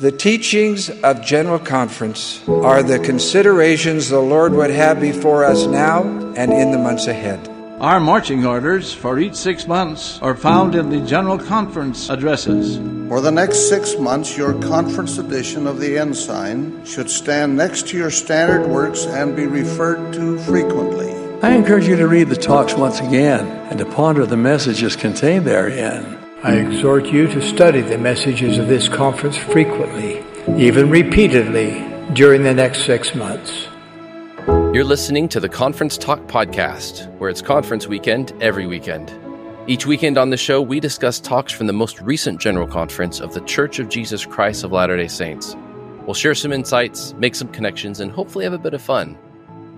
The teachings of General Conference are the considerations the Lord would have before us now and in the months ahead. Our marching orders for each six months are found in the General Conference addresses. For the next six months, your conference edition of the Ensign should stand next to your standard works and be referred to frequently. I encourage you to read the talks once again and to ponder the messages contained therein. I exhort you to study the messages of this conference frequently, even repeatedly, during the next six months. You're listening to the Conference Talk Podcast, where it's conference weekend every weekend. Each weekend on the show, we discuss talks from the most recent General Conference of the Church of Jesus Christ of Latter day Saints. We'll share some insights, make some connections, and hopefully have a bit of fun.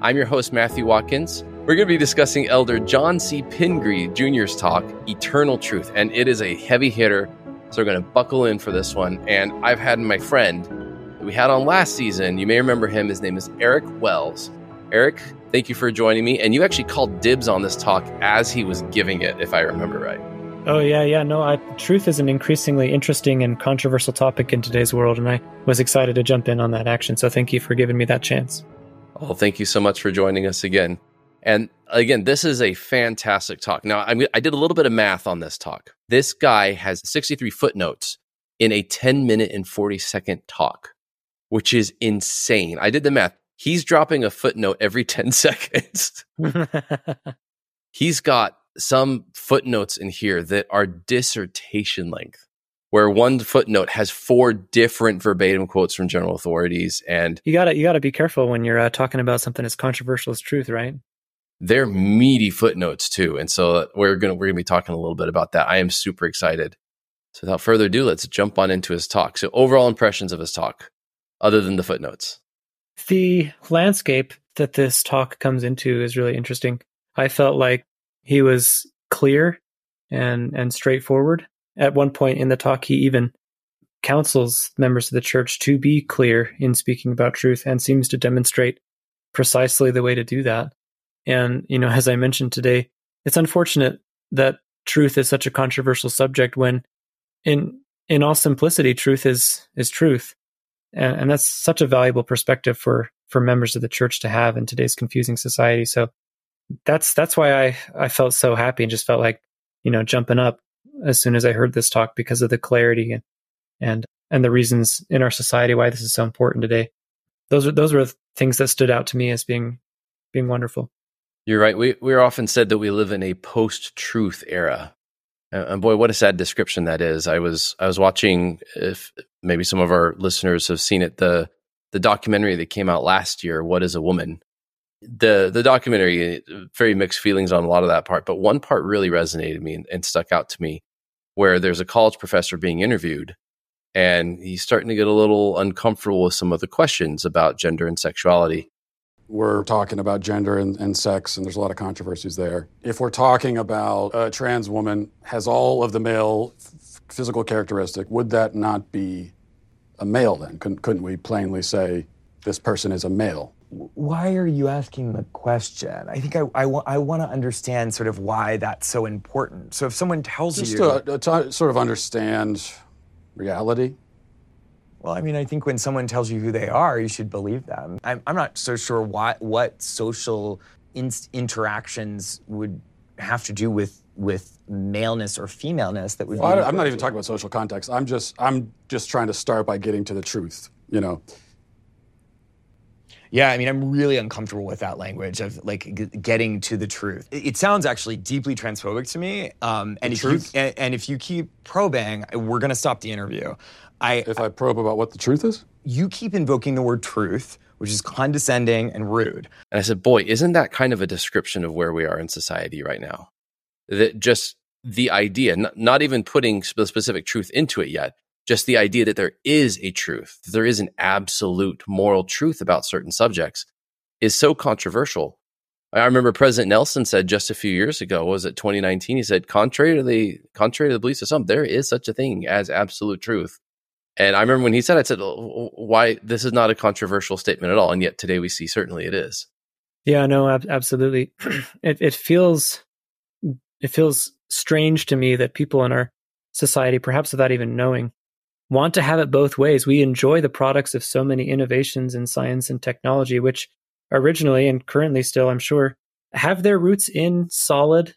I'm your host, Matthew Watkins. We're going to be discussing Elder John C. Pingree Jr.'s talk, Eternal Truth, and it is a heavy hitter. So we're going to buckle in for this one. And I've had my friend that we had on last season. You may remember him. His name is Erik Wells. Erik, thank you for joining me. And you actually called dibs on this talk as he was giving it, if I remember right. Oh yeah, yeah. No, I, truth is an increasingly interesting and controversial topic in today's world, and I was excited to jump in on that action. So thank you for giving me that chance. Well, thank you so much for joining us again. And again, this is a fantastic talk. Now, I, I did a little bit of math on this talk. This guy has 63 footnotes in a 10 minute and 40 second talk, which is insane. I did the math. He's dropping a footnote every 10 seconds. He's got some footnotes in here that are dissertation length where one footnote has four different verbatim quotes from general authorities and you gotta you gotta be careful when you're uh, talking about something as controversial as truth right they're meaty footnotes too. And so uh, we're gonna we're gonna be talking a little bit about that. I am super excited. So without further ado, let's jump on into his talk. So overall impressions of his talk, other than the footnotes. The landscape that this talk comes into is really interesting. I felt like he was clear and and straightforward. At one point in the talk, he even counsels members of the church to be clear in speaking about truth and seems to demonstrate precisely the way to do that. And, you know, as I mentioned today, it's unfortunate that truth is such a controversial subject when in in all simplicity, truth is is truth. And, and that's such a valuable perspective for for members of the church to have in today's confusing society. So that's that's why I, I felt so happy and just felt like, you know, jumping up as soon as I heard this talk because of the clarity and and and the reasons in our society why this is so important today. Those are those were things that stood out to me as being being wonderful. You're right. We we're often said that we live in a post-truth era, and boy, what a sad description that is. I was I was watching. If maybe some of our listeners have seen it, the the documentary that came out last year, "What Is a Woman." The the documentary, very mixed feelings on a lot of that part, but one part really resonated me and, and stuck out to me, where there's a college professor being interviewed, and he's starting to get a little uncomfortable with some of the questions about gender and sexuality we're talking about gender and, and, sex, and there's a lot of controversies there. If we're talking about a trans woman has all of the male f- physical characteristic, would that not be a male then? Couldn't, couldn't we plainly say this person is a male? Why are you asking the question? I think I want to understand sort of why that's so important. So if someone tells Just you. Just to, to sort of understand reality well, I mean, I think when someone tells you who they are, you should believe them. I'm, I'm not so sure what what social in- interactions would have to do with with maleness or femaleness that would. Well, be I'm not even talking about social context. I'm just I'm just trying to start by getting to the truth. You know. Yeah, I mean, I'm really uncomfortable with that language of like g- getting to the truth. It, it, sounds actually deeply transphobic to me. Um, and the if truth? you and, and if you keep probing, we're gonna stop the interview. I, if I probe about what the truth is? You keep invoking the word truth, which is condescending and rude. And I said, boy, isn't that kind of a description of where we are in society right now? That just the idea, not, not even putting the specific truth into it yet, just the idea that there is a truth, that there is an absolute moral truth about certain subjects is so controversial. I remember President Nelson said just a few years ago, was it 2019? He said, contrary to the contrary to the beliefs of some, there is such a thing as absolute truth. And I remember when he said, it, I said, why this is not a controversial statement at all. And yet today we see certainly it is. Yeah, no, ab- absolutely. it, it feels, it feels strange to me that people in our society, perhaps without even knowing, want to have it both ways. We enjoy the products of so many innovations in science and technology, which originally and currently still, I'm sure, have their roots in solid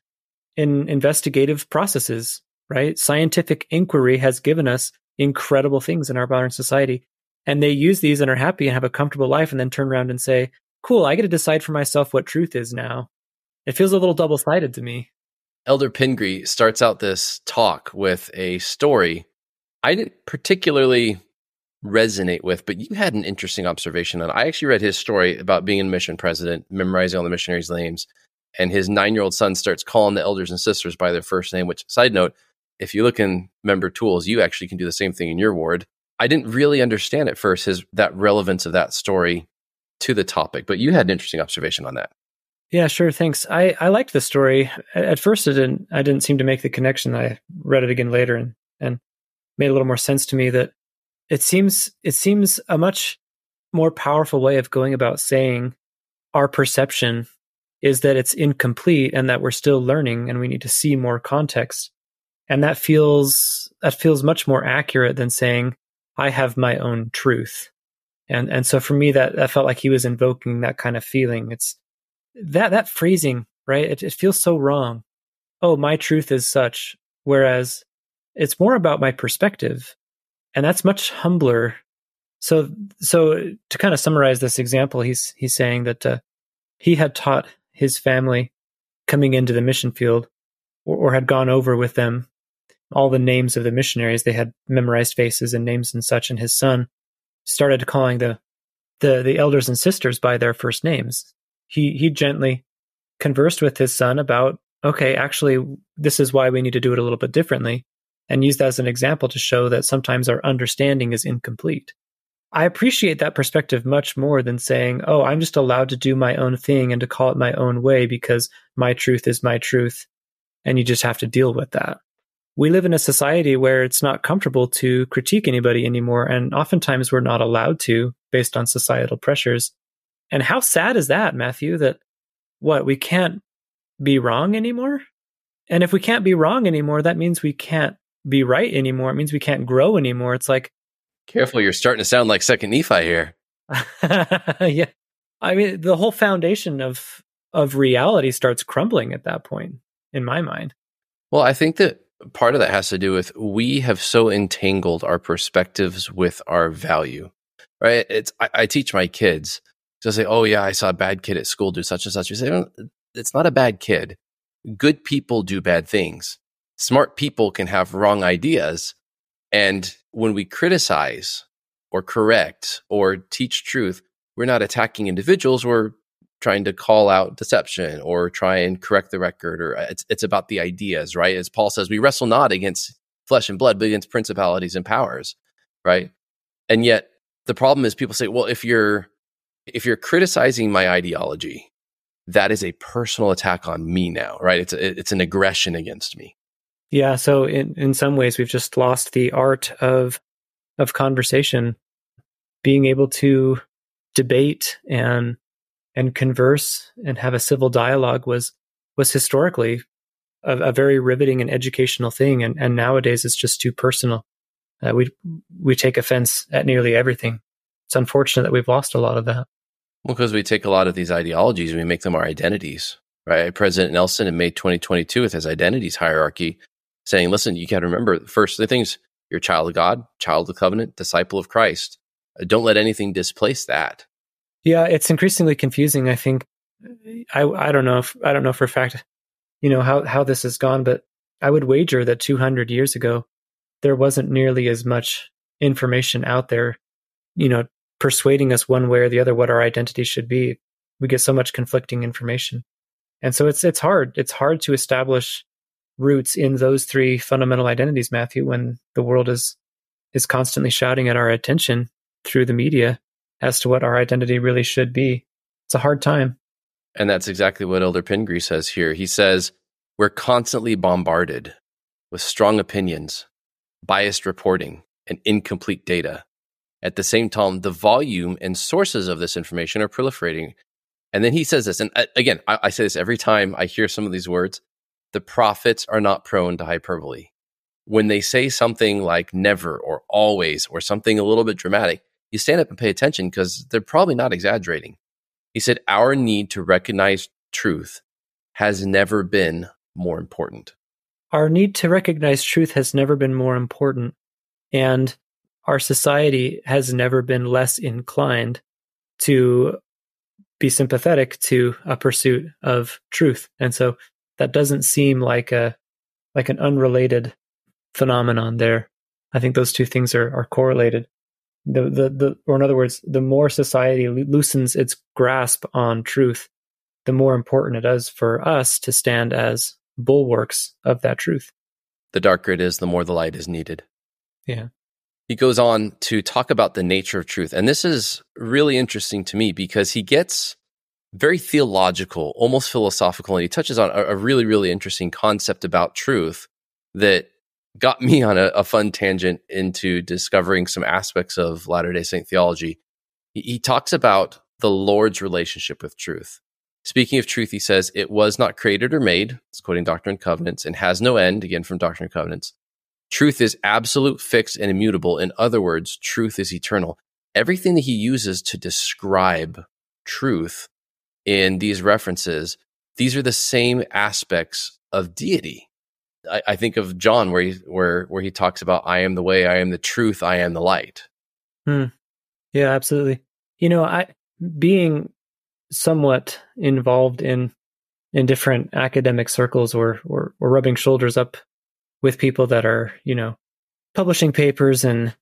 in investigative processes, right? Scientific inquiry has given us incredible things in our modern society. And they use these and are happy and have a comfortable life and then turn around and say, cool, I get to decide for myself what truth is now. It feels a little double sided to me. Elder Pingree starts out this talk with a story I didn't particularly resonate with, but you had an interesting observation. And I actually read his story about being a mission president, memorizing all the missionaries' names, and his nine year old son starts calling the elders and sisters by their first name, which, side note, if you look in member tools, you actually can do the same thing in your ward. I didn't really understand at first his that relevance of that story to the topic, but you had an interesting observation on that. Yeah, sure. Thanks. I, I liked the story. At first, it didn't. I didn't seem to make the connection. I read it again later and and made a little more sense to me. That it seems it seems a much more powerful way of going about saying our perception is that it's incomplete and that we're still learning and we need to see more context. And that feels that feels much more accurate than saying I have my own truth. And and so for me that that felt like he was invoking that kind of feeling. It's that that phrasing, right? It, it feels so wrong. Oh, my truth is such. Whereas it's more about my perspective, and that's much humbler. So, so to kind of summarize this example, he's he's saying that uh, he had taught his family coming into the mission field, or, or had gone over with them all the names of the missionaries. They had memorized faces and names and such, and his son started calling the the the elders and sisters by their first names he he gently conversed with his son about okay actually this is why we need to do it a little bit differently and use that as an example to show that sometimes our understanding is incomplete. I appreciate that perspective much more than saying oh i'm just allowed to do my own thing and to call it my own way because my truth is my truth and you just have to deal with that. We live in a society where it's not comfortable to critique anybody anymore and oftentimes we're not allowed to based on societal pressures. And how sad is that, Matthew, that what, we can't be wrong anymore? And if we can't be wrong anymore, that means we can't be right anymore. It means we can't grow anymore. It's like Careful, you're starting to sound like second Nephi here. yeah. I mean, the whole foundation of of reality starts crumbling at that point in my mind. Well, I think that part of that has to do with we have so entangled our perspectives with our value. Right? It's I, I teach my kids to say, oh, yeah, I saw a bad kid at school do such and such. You say, it's not a bad kid. Good people do bad things. Smart people can have wrong ideas. And when we criticize or correct or teach truth, we're not attacking individuals. We're trying to call out deception or try and correct the record. Or uh, it's, it's about the ideas, right? As Paul says, we wrestle not against flesh and blood, but against principalities and powers, right? And yet the problem is people say, well, if you're if you're criticizing my ideology, that is a personal attack on me now, right? It's a, it's an aggression against me. Yeah. So in in some ways, we've just lost the art of of conversation, being able to debate and and converse and have a civil dialogue was was historically a, a very riveting and educational thing, and and nowadays it's just too personal. Uh, we we take offense at nearly everything. It's unfortunate that we've lost a lot of that. Well, because we take a lot of these ideologies and we make them our identities, right? President Nelson in May 2022 with his identities hierarchy saying, listen, you got to remember first the things you're child of God, child of the covenant, disciple of Christ. Uh, don't let anything displace that. Yeah, it's increasingly confusing. I think I I don't know if I don't know for a fact, you know how how this has gone, but I would wager that 200 years ago there wasn't nearly as much information out there, you know, persuading us one way or the other what our identity should be. We get so much conflicting information. And so it's it's hard. It's hard to establish roots in those three fundamental identities, Matthew, when the world is is constantly shouting at our attention through the media as to what our identity really should be. It's a hard time. And that's exactly what Elder Pingree says here. He says, We're constantly bombarded with strong opinions, biased reporting, and incomplete data. At the same time, the volume and sources of this information are proliferating. And then he says this, and uh, again, I, I say this every time I hear some of these words the prophets are not prone to hyperbole. when they say something like never or always or something a little bit dramatic, you stand up and pay attention because they're probably not exaggerating. He said, Our need to recognize truth has never been more important. Our need to recognize truth has never been more important. And our society has never been less inclined to be sympathetic to a pursuit of truth. And so that doesn't seem like a like an unrelated phenomenon there. I think those two things are, are correlated. The, the, the, or in other words, the more society loosens its grasp on truth, the more important it is for us to stand as bulwarks of that truth. The darker it is, the more the light is needed. Yeah. He goes on to talk about the nature of truth. And this is really interesting to me because he gets very theological, almost philosophical, and he touches on a, a really, really interesting concept about truth that got me on a, a fun tangent into discovering some aspects of Latter day Saint theology. He, he talks about the Lord's relationship with truth. Speaking of truth, he says, It was not created or made, it's quoting Doctrine and Covenants, and has no end, again from Doctrine and Covenants. Truth is absolute, fixed, and immutable. In other words, truth is eternal. Everything that he uses to describe truth in these references, these are the same aspects of deity. I, I think of John where he where where he talks about I am the way, I am the truth, I am the light. Hmm. Yeah, absolutely. You know, I being somewhat involved in in different academic circles or, or or rubbing shoulders up with people that are, you know, publishing papers and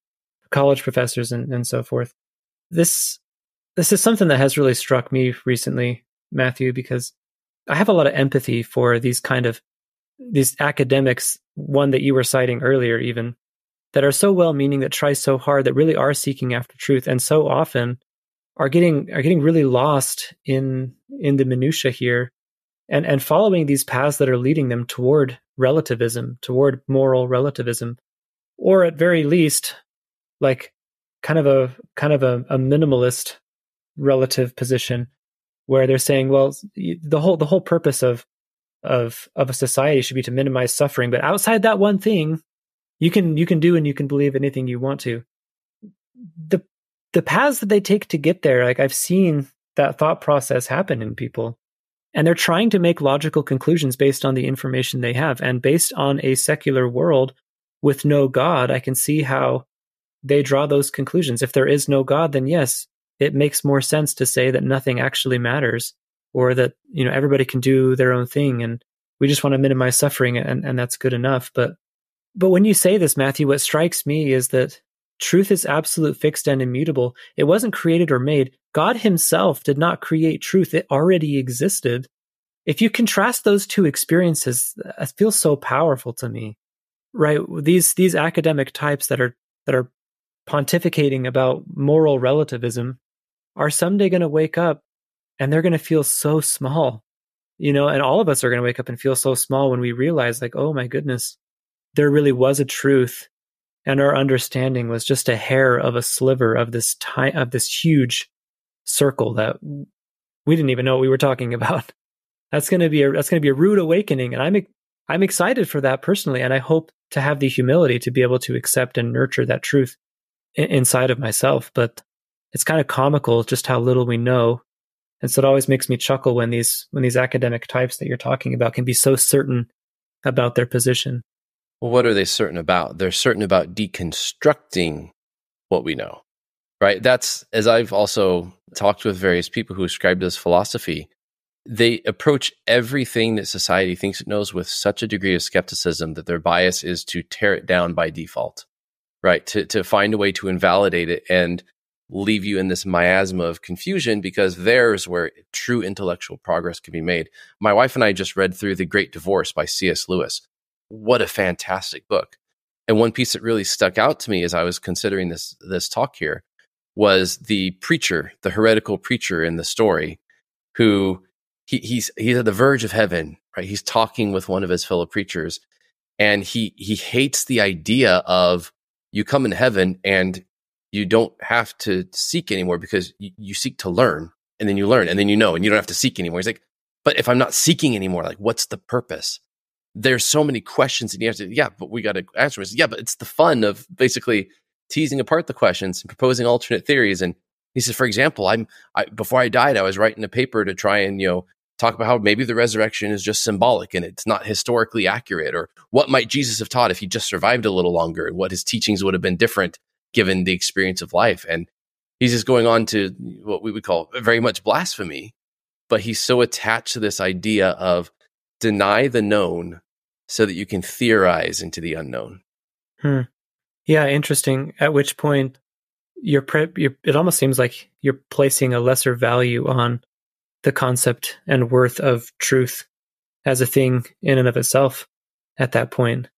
college professors and, and so forth. This this is something that has really struck me recently, Matthew, because I have a lot of empathy for these kind of these academics, one that you were citing earlier, even that are so well meaning that try so hard that really are seeking after truth and so often are getting are getting really lost in in the minutia here and and following these paths that are leading them toward relativism toward moral relativism or at very least like kind of a kind of a, a minimalist relative position where they're saying well the whole the whole purpose of of of a society should be to minimize suffering but outside that one thing you can you can do and you can believe anything you want to. The the paths that they take to get there like i've seen that thought process happen in people and they're trying to make logical conclusions based on the information they have and based on a secular world with no god i can see how they draw those conclusions. If there is no god then yes it makes more sense to say that nothing actually matters or that you know everybody can do their own thing and we just want to minimize suffering and, and that's good enough. But but when you say this matthew what strikes me is that truth is absolute fixed and immutable. It wasn't created or made. God himself did not create truth. It already existed. If you contrast those two experiences it feels so powerful to me right? These these academic types that are that are pontificating about moral relativism are someday going to wake up and they're going to feel so small you know and all of us are going to wake up and feel so small when we realize like oh my goodness there really was a truth and our understanding was just a hair of a sliver of this time of this huge circle that we didn't even know what we were talking about. That's going to be a that's going to be a rude awakening and i'm i'm excited for that personally and i hope to have the humility to be able to accept and nurture that truth inside of myself but it's kind of comical just how little we know and so it always makes me chuckle when these when these academic types that you're talking about can be so certain about their position. Well, what are they certain about? They're certain about deconstructing what we know. Right? That's as I've also talked with various people who ascribe to this philosophy, they approach everything that society thinks it knows with such a degree of skepticism that their bias is to tear it down by default. Right? To to find a way to invalidate it and leave you in this miasma of confusion because there's where true intellectual progress can be made. My wife and I just read through The Great Divorce by C.S. Lewis. What a fantastic book. And one piece that really stuck out to me as I was considering this this talk here was the preacher, the heretical preacher in the story, who he, he's he's at the verge of heaven, right? He's talking with one of his fellow preachers, and he he hates the idea of you come in heaven and you don't have to seek anymore because you, you, seek to learn and then you learn and then you know and you don't have to seek anymore. He's like, but if I'm not seeking anymore, like what's the purpose? there's so many questions and you have to, yeah, but we got to answer this. Yeah, but it's the fun of basically teasing apart the questions and proposing alternate theories. And he says, for example, I'm I, before I died, I was writing a paper to try and you know talk about how maybe the resurrection is just symbolic and it's not historically accurate, or what might Jesus have taught if he just survived a little longer, and what his teachings would have been different given the experience of life. And he's just going on to what we would call very much blasphemy, but he's so attached to this idea of deny the known so that you can theorize into the unknown. Hmm. Yeah, interesting. At which point you're, pre- you're it almost seems like you're placing a lesser value on the concept and worth of truth as a thing in and of itself at that point.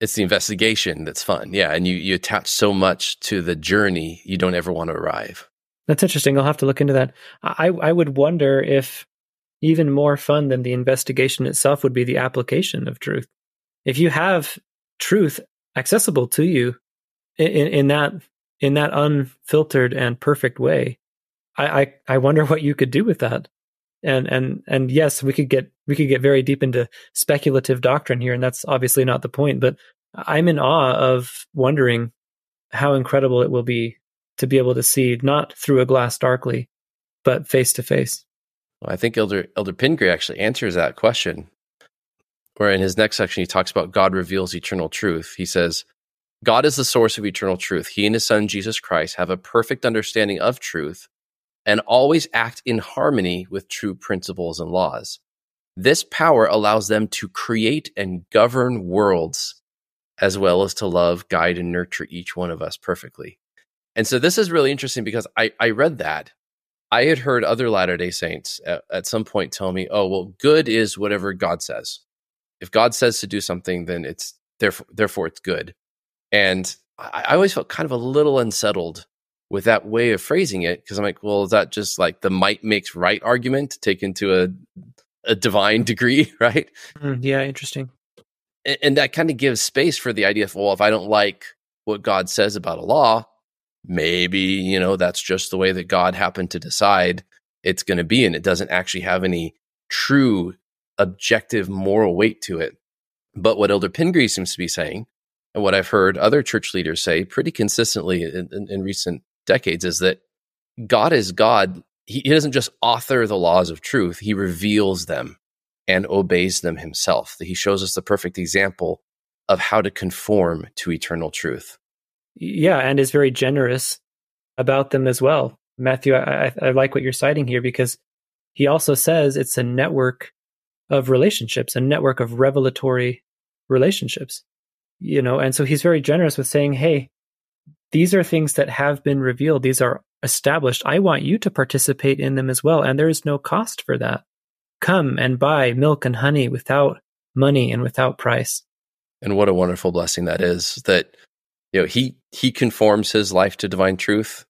It's the investigation that's fun. Yeah. And you, you attach so much to the journey, you don't ever want to arrive. That's interesting. I'll have to look into that. I, I would wonder if even more fun than the investigation itself would be the application of truth. If you have truth accessible to you in, in that in that unfiltered and perfect way, I, I, I wonder what you could do with that and and and yes we could get we could get very deep into speculative doctrine here and that's obviously not the point but i'm in awe of wondering how incredible it will be to be able to see not through a glass darkly but face to face i think elder elder pingree actually answers that question. Where in his next section he talks about god reveals eternal truth. He says god is the source of eternal truth. He and his son jesus christ have a perfect understanding of truth and always act in harmony with true principles and laws. This power allows them to create and govern worlds as well as to love, guide, and nurture each one of us perfectly. And so this is really interesting because I, I read that. I had heard other Latter day Saints at, at some point tell me, oh, well, good is whatever God says. If God says to do something, then it's therefore, therefore it's good. And I, I always felt kind of a little unsettled with that way of phrasing it because I'm like, well, is that just like the might makes right argument taken to a a divine degree, right? Mm, yeah, interesting. And, and that kind of gives space for the idea of, well, if I don't like what God says about a law, maybe you know that's just the way that God happened to decide it's going to be, and it doesn't actually have any true objective moral weight to it. But what Elder Pingree seems to be saying, and what I've heard other church leaders say pretty consistently in, in, in recent decades is that God is God. He, he doesn't just author the laws of truth, he reveals them and obeys them himself. He shows us the perfect example of how to conform to eternal truth. Yeah, and is very generous about them as well. Matthew, I, I, like what you're citing here because he also says it's a network of relationships, a network of revelatory relationships. You know, and so he's very generous with saying, hey, these are things that have been revealed. These are established. I want you to participate in them as well. And there is no cost for that. Come and buy milk and honey without money and without price. And what a wonderful blessing that is that, you know, he, he conforms his life to divine truth.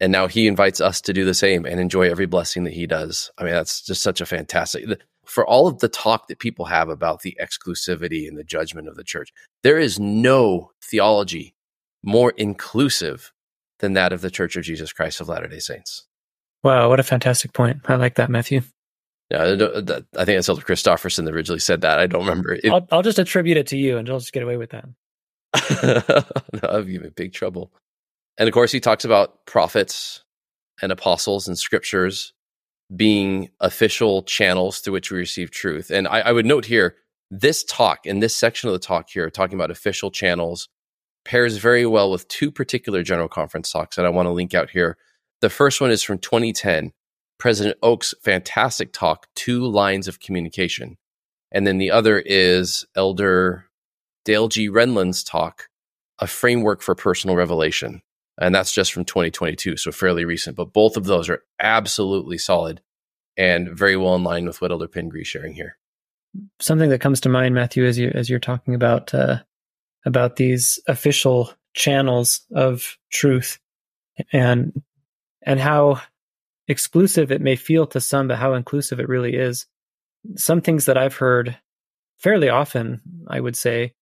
And now he invites us to do the same and enjoy every blessing that he does. I mean, that's just such a fantastic, for all of the talk that people have about the exclusivity and the judgment of the church, there is no theology more inclusive than that of the Church of Jesus Christ of Latter day Saints. Wow, what a fantastic point. I like that, Matthew. Yeah, I think that's Elder Christofferson that originally said that. I don't remember. It, I'll, I'll, just attribute it to you and I'll just get away with that. no, I've given big trouble. And of course, he talks about prophets and apostles and scriptures being official channels through which we receive truth. And I, I would note here this talk in this section of the talk here, talking about official channels pairs very well with two particular General Conference talks that I want to link out here. The first one is from 2010, President Oaks' fantastic talk, Two Lines of Communication. And then the other is Elder Dale G. Renlund's talk, A Framework for Personal Revelation. And that's just from 2022, so fairly recent. But both of those are absolutely solid and very well in line with what Elder Pingree is sharing here. Something that comes to mind, Matthew, as you as you're talking about uh, about these official channels of truth and and how exclusive it may feel to some but how inclusive it really is. Some things that i've heard fairly often i would say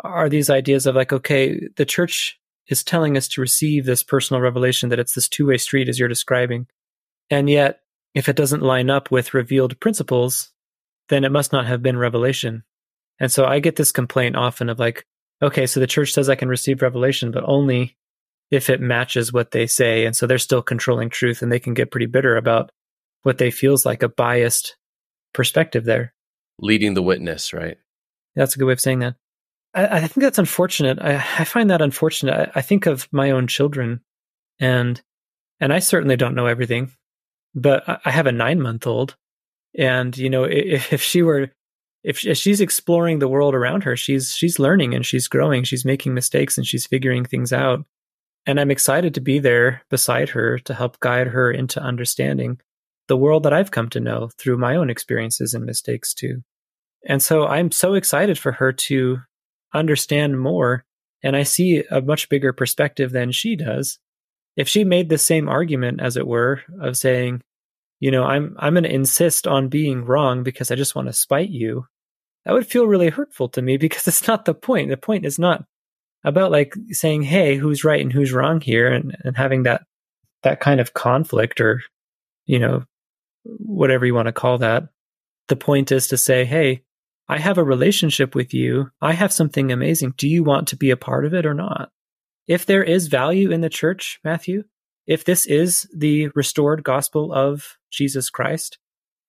are these ideas of like okay the church is telling us to receive this personal revelation that it's this two-way street as you're describing. And yet if it doesn't line up with revealed principles then it must not have been revelation. And so I get this complaint often of like, okay, so the church says I can receive revelation, but only if it matches what they say. And so they're still controlling truth and they can get pretty bitter about what they feels like a biased perspective there. Leading the witness, right? That's a good way of saying that. I, I think that's unfortunate. I, I find that unfortunate. I, I think of my own children and and I certainly don't know everything, but I have a nine month old. And, you know, if, if she were if she's exploring the world around her, she's she's learning and she's growing, she's making mistakes and she's figuring things out. And I'm excited to be there beside her to help guide her into understanding the world that I've come to know through my own experiences and mistakes too. And so I'm so excited for her to understand more. And I see a much bigger perspective than she does. If she made the same argument, as it were, of saying, you know, I'm I'm going to insist on being wrong because I just want to spite you, that would feel really hurtful to me because it's not the point. The point is not about like saying, "Hey, who's right and who's wrong here," and and having that that kind of conflict or you know whatever you want to call that. The point is to say, "Hey, I have a relationship with you. I have something amazing. Do you want to be a part of it or not?" If there is value in the church, Matthew, if this is the restored gospel of Jesus Christ,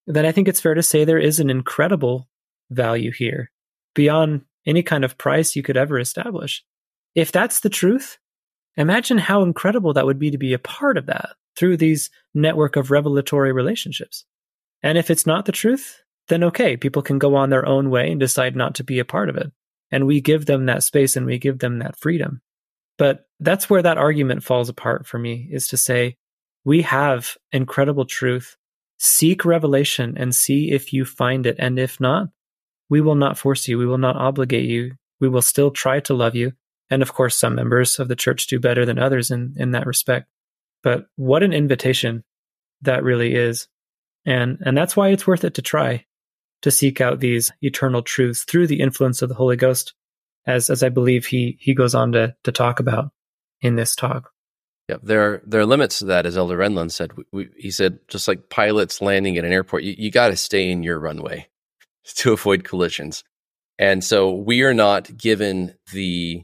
then I think it's fair to say there is an incredible value here beyond any kind of price you could ever establish. If that's the truth, imagine how incredible that would be to be a part of that through these network of revelatory relationships. And if it's not the truth, then okay, people can go on their own way and decide not to be a part of it. And we give them that space and we give them that freedom. But that's where that argument falls apart for me is to say, we have incredible truth. Seek revelation and see if you find it. And if not, we will not force you. We will not obligate you. We will still try to love you. And of course, some members of the church do better than others in, in that respect. But what an invitation that really is. And, and that's why it's worth it to try to seek out these eternal truths through the influence of the Holy Ghost, as, as I believe he, he goes on to, to talk about in this talk. Yeah, there are there are limits to that, as Elder Renlund said. We, we, he said, just like pilots landing at an airport, you, you got to stay in your runway. to avoid collisions. And so we are not given the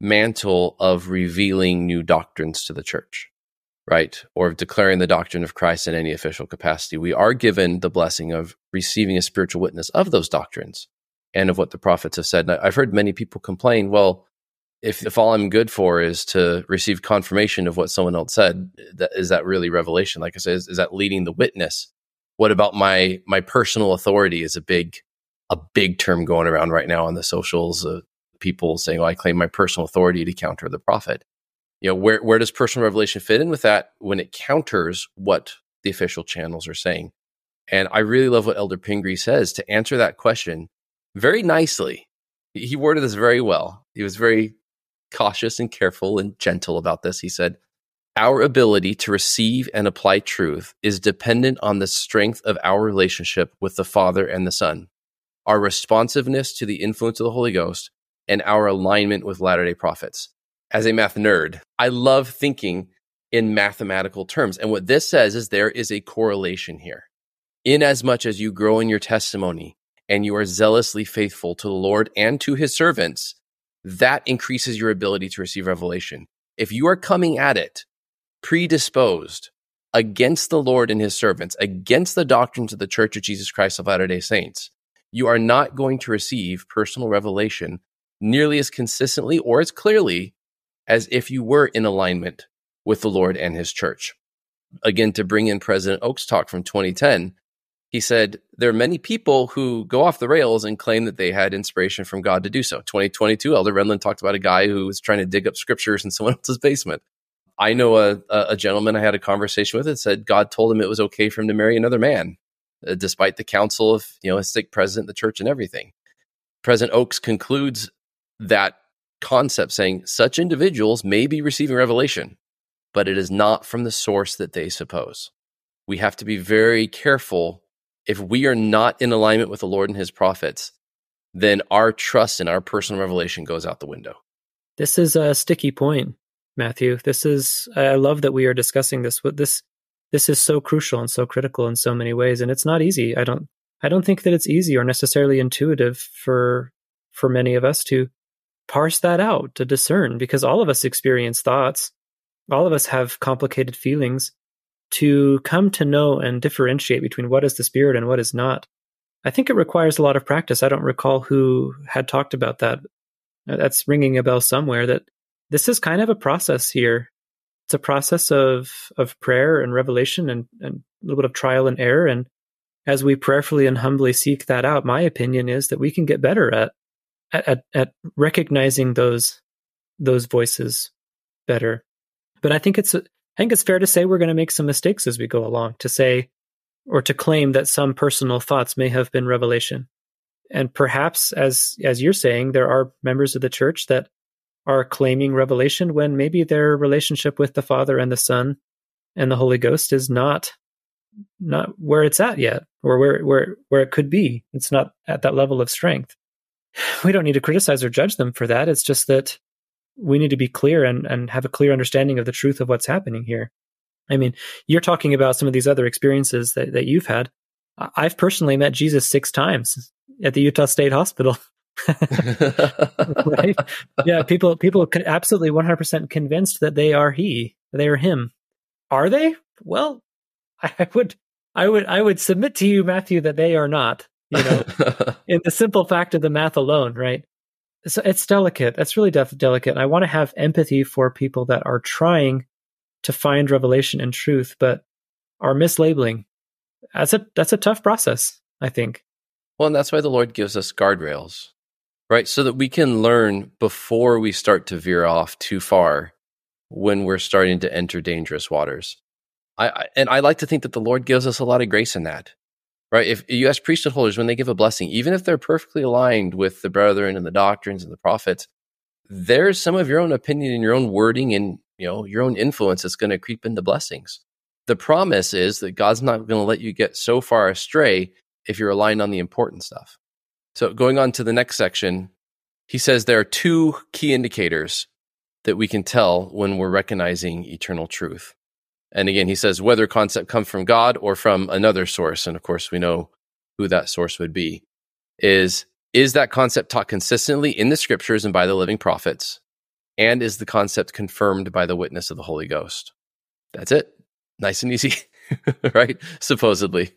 mantle of revealing new doctrines to the church, right? Or of declaring the doctrine of Christ in any official capacity. We are given the blessing of receiving a spiritual witness of those doctrines and of what the prophets have said. And I've heard many people complain, well, if, if all I'm good for is to receive confirmation of what someone else said, that, is that really revelation? Like I said, is, is that leading the witness? What about my my personal authority is a big a big term going around right now on the socials uh, people saying oh i claim my personal authority to counter the prophet. You know where where does personal revelation fit in with that? When it counters what the official channels are saying. And i really love what elder pingree says to answer that question very nicely. He worded this very well. He was very cautious and careful and gentle about this. He said our ability to receive and apply truth is dependent on the strength of our relationship with the Father and the Son, our responsiveness to the influence of the Holy Ghost, and our alignment with Latter day Prophets. As a math nerd, I love thinking in mathematical terms. And what this says is there is a correlation here. Inasmuch as you grow in your testimony and you are zealously faithful to the Lord and to his servants, that increases your ability to receive revelation. If you are coming at it predisposed against the Lord and his servants, against the doctrines of the Church of Jesus Christ of Latter day Saints, you are not going to receive personal revelation nearly as consistently or as clearly as if you were in alignment with the Lord and his church. Again, to bring in President Oaks' talk from 2010, he said there are many people who go off the rails and claim that they had inspiration from God to do so. 2022, Elder Renlund talked about a guy who was trying to dig up scriptures in someone else's basement. I know a, a gentleman I had a conversation with that said God told him it was okay for him to marry another man, uh, despite the counsel of you know a sick president, the church, and everything. President Oaks concludes that concept saying such individuals may be receiving revelation, but it is not from the source that they suppose. We have to be very careful. If we are not in alignment with the Lord and his prophets, then our trust in our personal revelation goes out the window. This is a sticky point Matthew. This is I love that we are discussing this. This this is so crucial and so critical in so many ways, and it's not easy. I don't I don't think that it's easy or necessarily intuitive for for many of us to parse that out, to discern, because all of us experience thoughts. All of us have complicated feelings to come to know and differentiate between what is the spirit and what is not. I think it requires a lot of practice. I don't recall who had talked about that. That's ringing a bell somewhere that this is kind of a process here. It's a process of of prayer and revelation and, and a little bit of trial and error. And as we prayerfully and humbly seek that out, my opinion is that we can get better at at, at recognizing those those voices better. But I think it's I think it's fair to say we're going to make some mistakes as we go along. To say or to claim that some personal thoughts may have been revelation. And perhaps, as as you're saying, there are members of the church that are claiming revelation when maybe their relationship with the Father and the Son and the Holy Ghost is not not where it's at yet, or where where where it could be. It's not at that level of strength. We don't need to criticize or judge them for that. It's just that we need to be clear and, and have a clear understanding of the truth of what's happening here. I mean, you're talking about some of these other experiences that, that you've had. I've personally met Jesus six times at the Utah State Hospital. right? Yeah, people people absolutely 100% convinced that they are he, they are him. Are they? Well, I would I would I would submit to you Matthew that they are not, you know. in the simple fact of the math alone, right? So it's delicate. That's really def- delicate. I want to have empathy for people that are trying to find revelation and truth, but are mislabeling. That's a that's a tough process, I think. Well, and that's why the Lord gives us guardrails, right? So that we can learn before we start to veer off too far when we're starting to enter dangerous waters. I, I and I like to think that the Lord gives us a lot of grace in that. Right? If U.S. priesthood holders, when they give a blessing, even if they're perfectly aligned with the brethren and the doctrines and the prophets, there's some of your own opinion and your own wording and you know your own influence that's going to creep into blessings the promise is that god's not going to let you get so far astray if you're aligned on the important stuff so going on to the next section he says there are two key indicators that we can tell when we're recognizing eternal truth and again he says whether concept comes from god or from another source and of course we know who that source would be is is that concept taught consistently in the scriptures and by the living prophets and is the concept confirmed by the witness of the Holy Ghost? That's it. Nice and easy, right? Supposedly.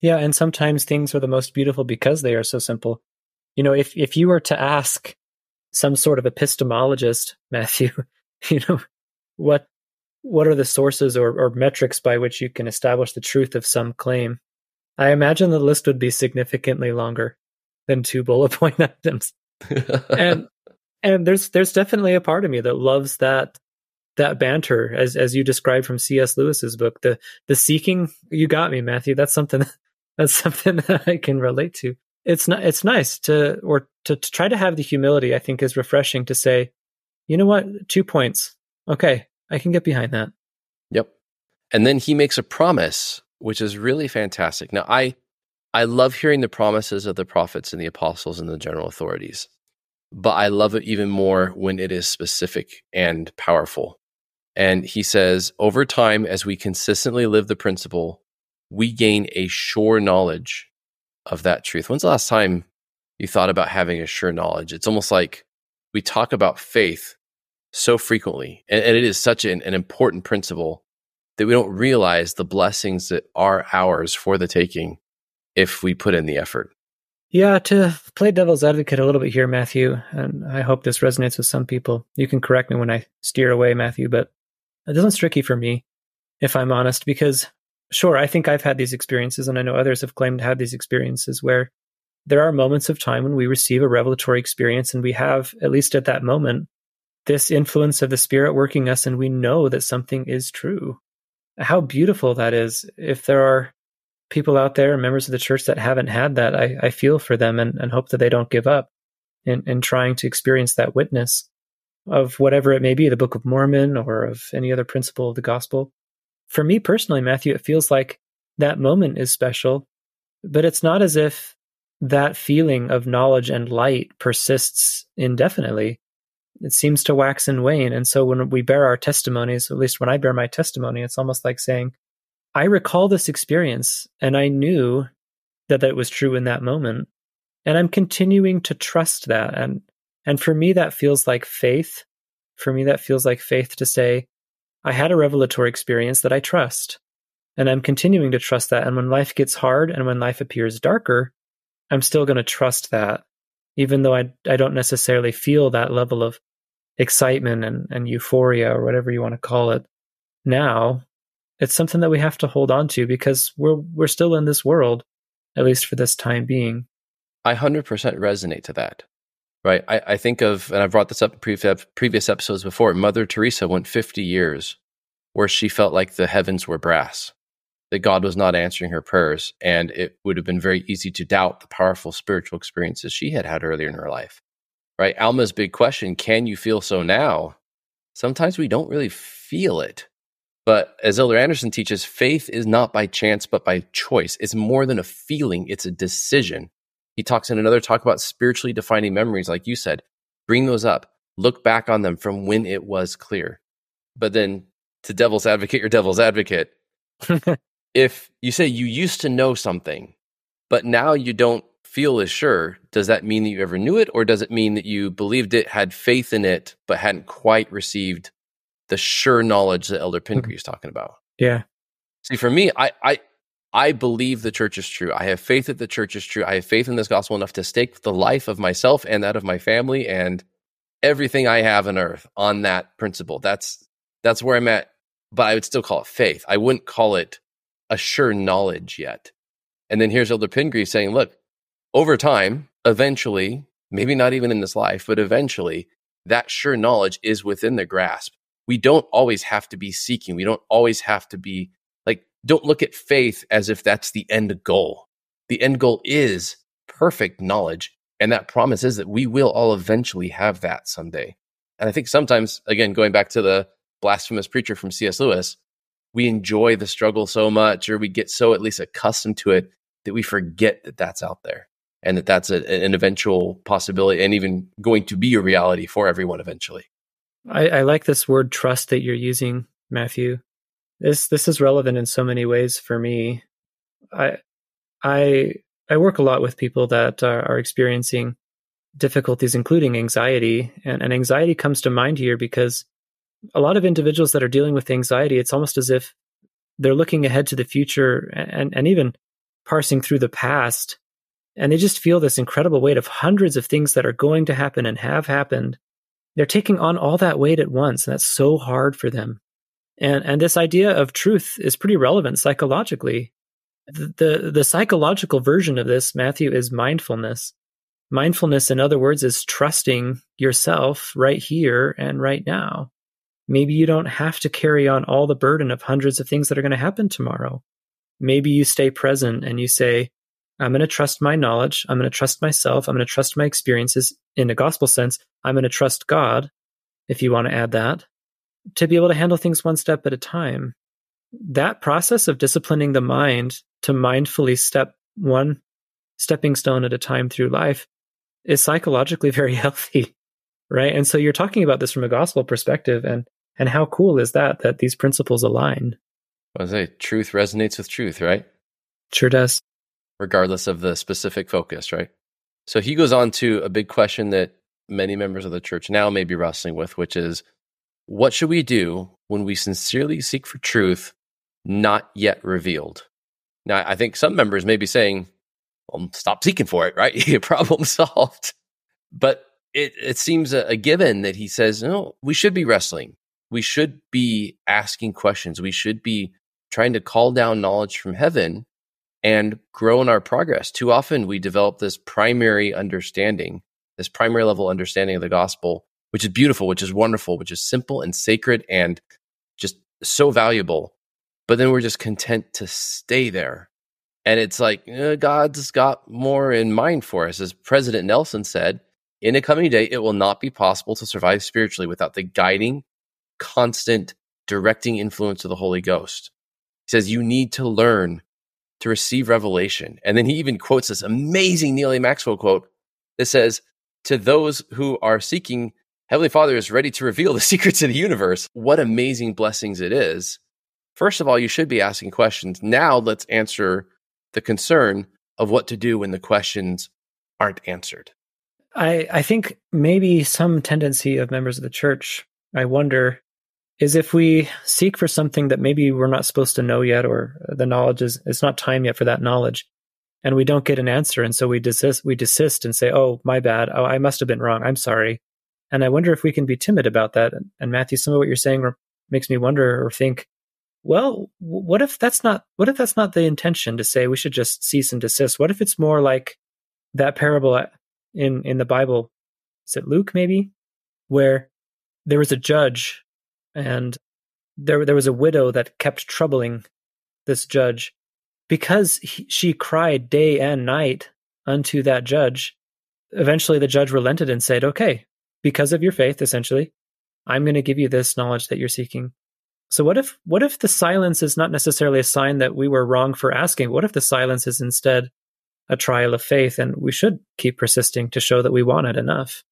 Yeah, and sometimes things are the most beautiful because they are so simple. You know, if if you were to ask some sort of epistemologist, Matthew, you know, what what are the sources or, or metrics by which you can establish the truth of some claim? I imagine the list would be significantly longer than two bullet point items. and and there's there's definitely a part of me that loves that that banter as as you described from C.S. Lewis's book. The the seeking you got me, Matthew. That's something that's something that I can relate to. It's not it's nice to or to, to try to have the humility. I think is refreshing to say, you know what, two points. Okay, I can get behind that. Yep. And then he makes a promise, which is really fantastic. Now I I love hearing the promises of the prophets and the apostles and the general authorities but I love it even more when it is specific and powerful. And he says, over time, as we consistently live the principle, we gain a sure knowledge of that truth. When's the last time you thought about having a sure knowledge? It's almost like we talk about faith so frequently, and, and it is such an, an important principle that we don't realize the blessings that are ours for the taking if we put in the effort. Yeah, to play devil's advocate a little bit here, Matthew, and I hope this resonates with some people. You can correct me when I steer away, Matthew, but it doesn't tricky for me, if I'm honest, because sure, I think I've had these experiences, and I know others have claimed to have these experiences where there are moments of time when we receive a revelatory experience and we have, at least at that moment, this influence of the Spirit working us, and we know that something is true. How beautiful that is. If there are people out there, members of the church that haven't had that, I, I feel for them and, and hope that they don't give up in, in trying to experience that witness of whatever it may be, the Book of Mormon or of any other principle of the gospel. For me personally, Matthew, it feels like that moment is special, but it's not as if that feeling of knowledge and light persists indefinitely. It seems to wax and wane. And so when we bear our testimonies, at least when I bear my testimony, it's almost like saying, I recall this experience and I knew that that was true in that moment. And I'm continuing to trust that. And, and for me, that feels like faith. For me, that feels like faith to say, I had a revelatory experience that I trust. And I'm continuing to trust that. And when life gets hard and when life appears darker, I'm still going to trust that, even though I, I don't necessarily feel that level of excitement and, and euphoria or whatever you want to call it now. It's something that we have to hold on to because we're we're still in this world, at least for this time being. I 100% resonate to that. Right. I, I think of, and I've brought this up in previous, uh, previous episodes before, Mother Teresa went 50 years where she felt like the heavens were brass that God was not answering her prayers. And it would have been very easy to doubt the powerful spiritual experiences she had had earlier in her life. Right? Alma's big question can you feel so now? Sometimes we don't really feel it. But as Elder Andersen teaches, faith is not by chance, but by choice. It's more than a feeling, it's a decision. He talks in another talk about spiritually defining memories, like you said. Bring those up, look back on them from when it was clear. But then to devil's advocate, your devil's advocate, if you say you used to know something, but now you don't feel as sure, does that mean that you ever knew it? Or does it mean that you believed it, had faith in it, but hadn't quite received the sure knowledge that Elder Pingree mm-hmm. is talking about? Yeah. See, for me, I, I, I believe the church is true. I have faith that the church is true. I have faith in this gospel enough to stake the life of myself and that of my family and everything I have on earth on that principle. That's that's where I'm at. But I would still call it faith. I wouldn't call it a sure knowledge yet. And then here's Elder Pingree saying, look, over time, eventually, maybe not even in this life, but eventually, that sure knowledge is within the grasp. We don't always have to be seeking. We don't always have to be don't look at faith as if that's the end goal. The end goal is perfect knowledge. And that promise is that we will all eventually have that someday. And I think sometimes, again, going back to the blasphemous preacher from C.S. Lewis, we enjoy the struggle so much or we get so at least accustomed to it that we forget that that's out there and that that's a, an eventual possibility and even going to be a reality for everyone eventually. I, I like this word trust that you're using, Matthew. This this is relevant in so many ways for me. I I I work a lot with people that are, are experiencing difficulties, including anxiety, and, and anxiety comes to mind here because a lot of individuals that are dealing with anxiety, it's almost as if they're looking ahead to the future and, and even parsing through the past. And they just feel this incredible weight of hundreds of things that are going to happen and have happened. They're taking on all that weight at once, and that's so hard for them. And and this idea of truth is pretty relevant psychologically. The, the, the psychological version of this, Matthew, is mindfulness. Mindfulness, in other words, is trusting yourself right here and right now. Maybe you don't have to carry on all the burden of hundreds of things that are going to happen tomorrow. Maybe you stay present and you say, I'm going to trust my knowledge. I'm going to trust myself. I'm going to trust my experiences in a gospel sense. I'm going to trust God, if you want to add that, to be able to handle things one step at a time. That process of disciplining the mind to mindfully step one stepping stone at a time through life is psychologically very healthy right and so you're talking about this from a gospel perspective and and how cool is that that these principles align? I say truth resonates with truth, right? Sure does. Regardless of the specific focus, right? So he goes on to a big question that many members of the church now may be wrestling with, which is what should we do when we sincerely seek for truth not yet revealed? Now, I think some members may be saying, well, stop seeking for it, right? Problem solved. But it, it seems a, a given that he says, no, we should be wrestling we should be asking questions. We should be trying to call down knowledge from heaven and grow in our progress. Too often we develop this primary understanding, this primary level understanding of the gospel, which is beautiful, which is wonderful, which is simple and sacred and just so valuable. But then we're just content to stay there. And it's like eh, God's got more in mind for us. As President Nelson said, in a coming day, it will not be possible to survive spiritually without the guiding constant directing influence of the Holy Ghost. He says, You need to learn to receive revelation. And then he even quotes this amazing Neal A. Maxwell quote that says, To those who are seeking, Heavenly Father is ready to reveal the secrets of the universe. What amazing blessings it is. First of all, you should be asking questions. Now let's answer the concern of what to do when the questions aren't answered? I, I think maybe some tendency of members of the church, I wonder, is if we seek for something that maybe we're not supposed to know yet, or the knowledge is it's not time yet for that knowledge, and we don't get an answer, and so we desist, we desist and say, "Oh, my bad. Oh, I must have been wrong. I'm sorry." And I wonder if we can be timid about that. And Matthew, some of what you're saying makes me wonder or think, well, what if that's not what if that's not the intention to say we should just cease and desist? What if it's more like that parable uh, in in the Bible? Is it Luke maybe, where there was a judge and there there was a widow that kept troubling this judge because he, she cried day and night unto that judge. Eventually, the judge relented and said, "Okay, because of your faith, essentially, I'm going to give you this knowledge that you're seeking." So what if what if the silence is not necessarily a sign that we were wrong for asking? What if the silence is instead a trial of faith and we should keep persisting to show that we want it enough?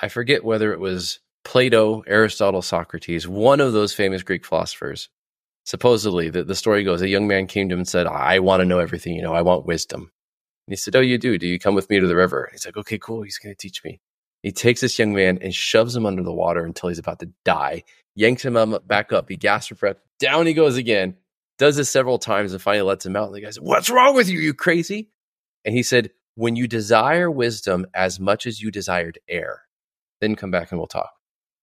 I forget whether it was Plato, Aristotle, Socrates, one of those famous Greek philosophers. Supposedly, the, the story goes, a young man came to him and said, I want to know everything, you know, I want wisdom. And he said, Oh, you do? Do you come with me to the river? And he's like, Okay, cool. He's going to teach me. He takes this young man and shoves him under the water until he's about to die yanks him up, back up. He gasps for breath. Down he goes again. Does this several times and finally lets him out. And the guy said, What's wrong with you? You crazy? And he said, When you desire wisdom as much as you desired air, then come back and we'll talk.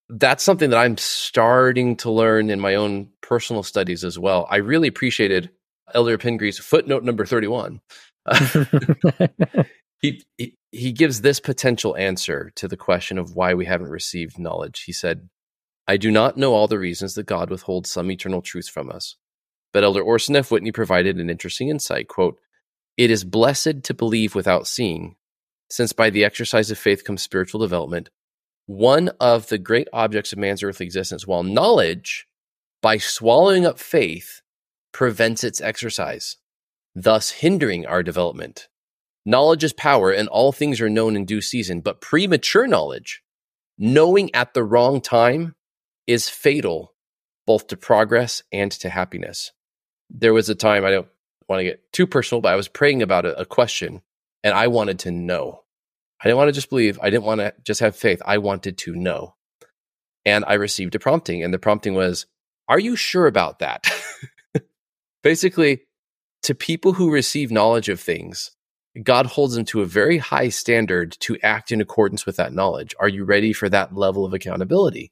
That's something that I'm starting to learn in my own personal studies as well. I really appreciated Elder Pingree's footnote number 31. he, he, gives this potential answer to the question of why we haven't received knowledge. He said, I do not know all the reasons that God withholds some eternal truths from us. But Elder Orson F. Whitney provided an interesting insight. Quote, It is blessed to believe without seeing, since by the exercise of faith comes spiritual development. One of the great objects of man's earthly existence, while knowledge, by swallowing up faith, prevents its exercise, thus hindering our development. Knowledge is power, and all things are known in due season, but premature knowledge, knowing at the wrong time, is fatal both to progress and to happiness. There was a time, I don't want to get too personal, but I was praying about a, a question and I wanted to know. I didn't want to just believe, I didn't want to just have faith. I wanted to know. And I received a prompting, and the prompting was, Are you sure about that? Basically, to people who receive knowledge of things, God holds them to a very high standard to act in accordance with that knowledge. Are you ready for that level of accountability?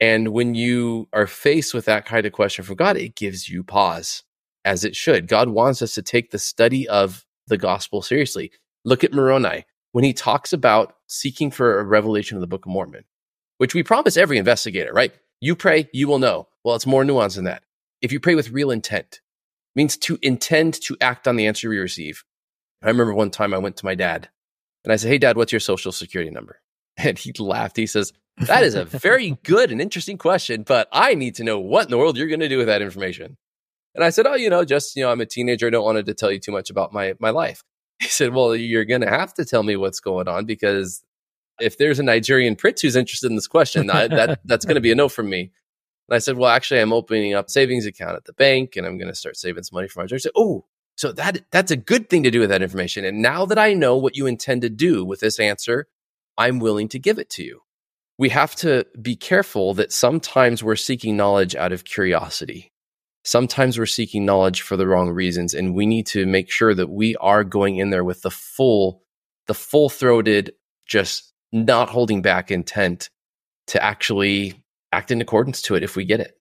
And when you are faced with that kind of question from God, it gives you pause, as it should. God wants us to take the study of the gospel seriously. Look at Moroni when he talks about seeking for a revelation of the Book of Mormon, which we promise every investigator, right? You pray, you will know. Well, it's more nuanced than that. If you pray with real intent, means to intend to act on the answer we receive. I remember one time I went to my dad and I said, Hey, dad, what's your social security number? And he laughed. He says, that is a very good and interesting question, but I need to know what in the world you're going to do with that information. And I said, Oh, you know, just, you know, I'm a teenager. I don't want to tell you too much about my, my life. He said, Well, you're going to have to tell me what's going on because if there's a Nigerian prince who's interested in this question, I, that, that's going to be a no from me. And I said, Well, actually, I'm opening up savings account at the bank and I'm going to start saving some money for my church. Said, oh, so that that's a good thing to do with that information. And now that I know what you intend to do with this answer, I'm willing to give it to you we have to be careful that sometimes we're seeking knowledge out of curiosity. Sometimes we're seeking knowledge for the wrong reasons, and we need to make sure that we are going in there with the full, the full throated, just not holding back intent to actually act in accordance to it if we get it.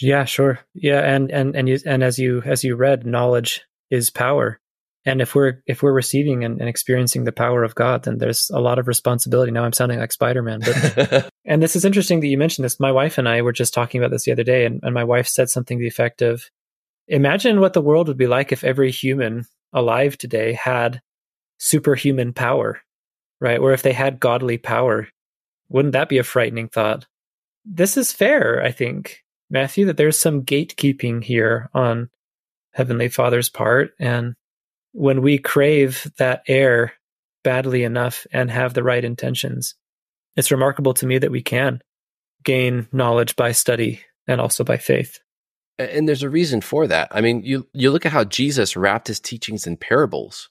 Yeah, sure. Yeah, and and and you, and as you as you read, knowledge is power. And if we're if we're receiving and, and, experiencing the power of god then there's a lot of responsibility. Now i'm sounding like spider-man but and this is interesting that you mentioned this. My wife and i were just talking about this the other day and, and my wife said something to the effect of imagine what the world would be like if every human alive today had superhuman power right? Or if they had godly power. Wouldn't that be a frightening thought? This is fair i think matthew that there's some gatekeeping here on heavenly father's part and when we crave that air badly enough and have the right intentions, it's remarkable to me that we can gain knowledge by study and also by faith. And there's a reason for that. I mean, you you look at how Jesus wrapped his teachings in parables,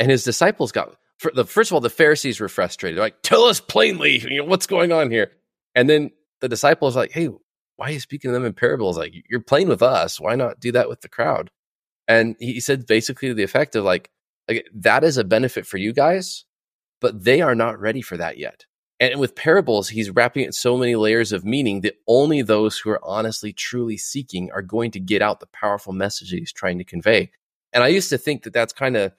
and his disciples got the first of all, the Pharisees were frustrated. They're like, tell us plainly, you know, what's going on here. And then the disciples like, hey, why are you speaking to them in parables? Like, you're playing with us. Why not do that with the crowd? And he said basically the effect of like, like that is a benefit for you guys, but they are not ready for that yet. And with parables, he's wrapping it so many layers of meaning that only those who are honestly, truly seeking are going to get out the powerful message he's trying to convey. And I used to think that that's kind of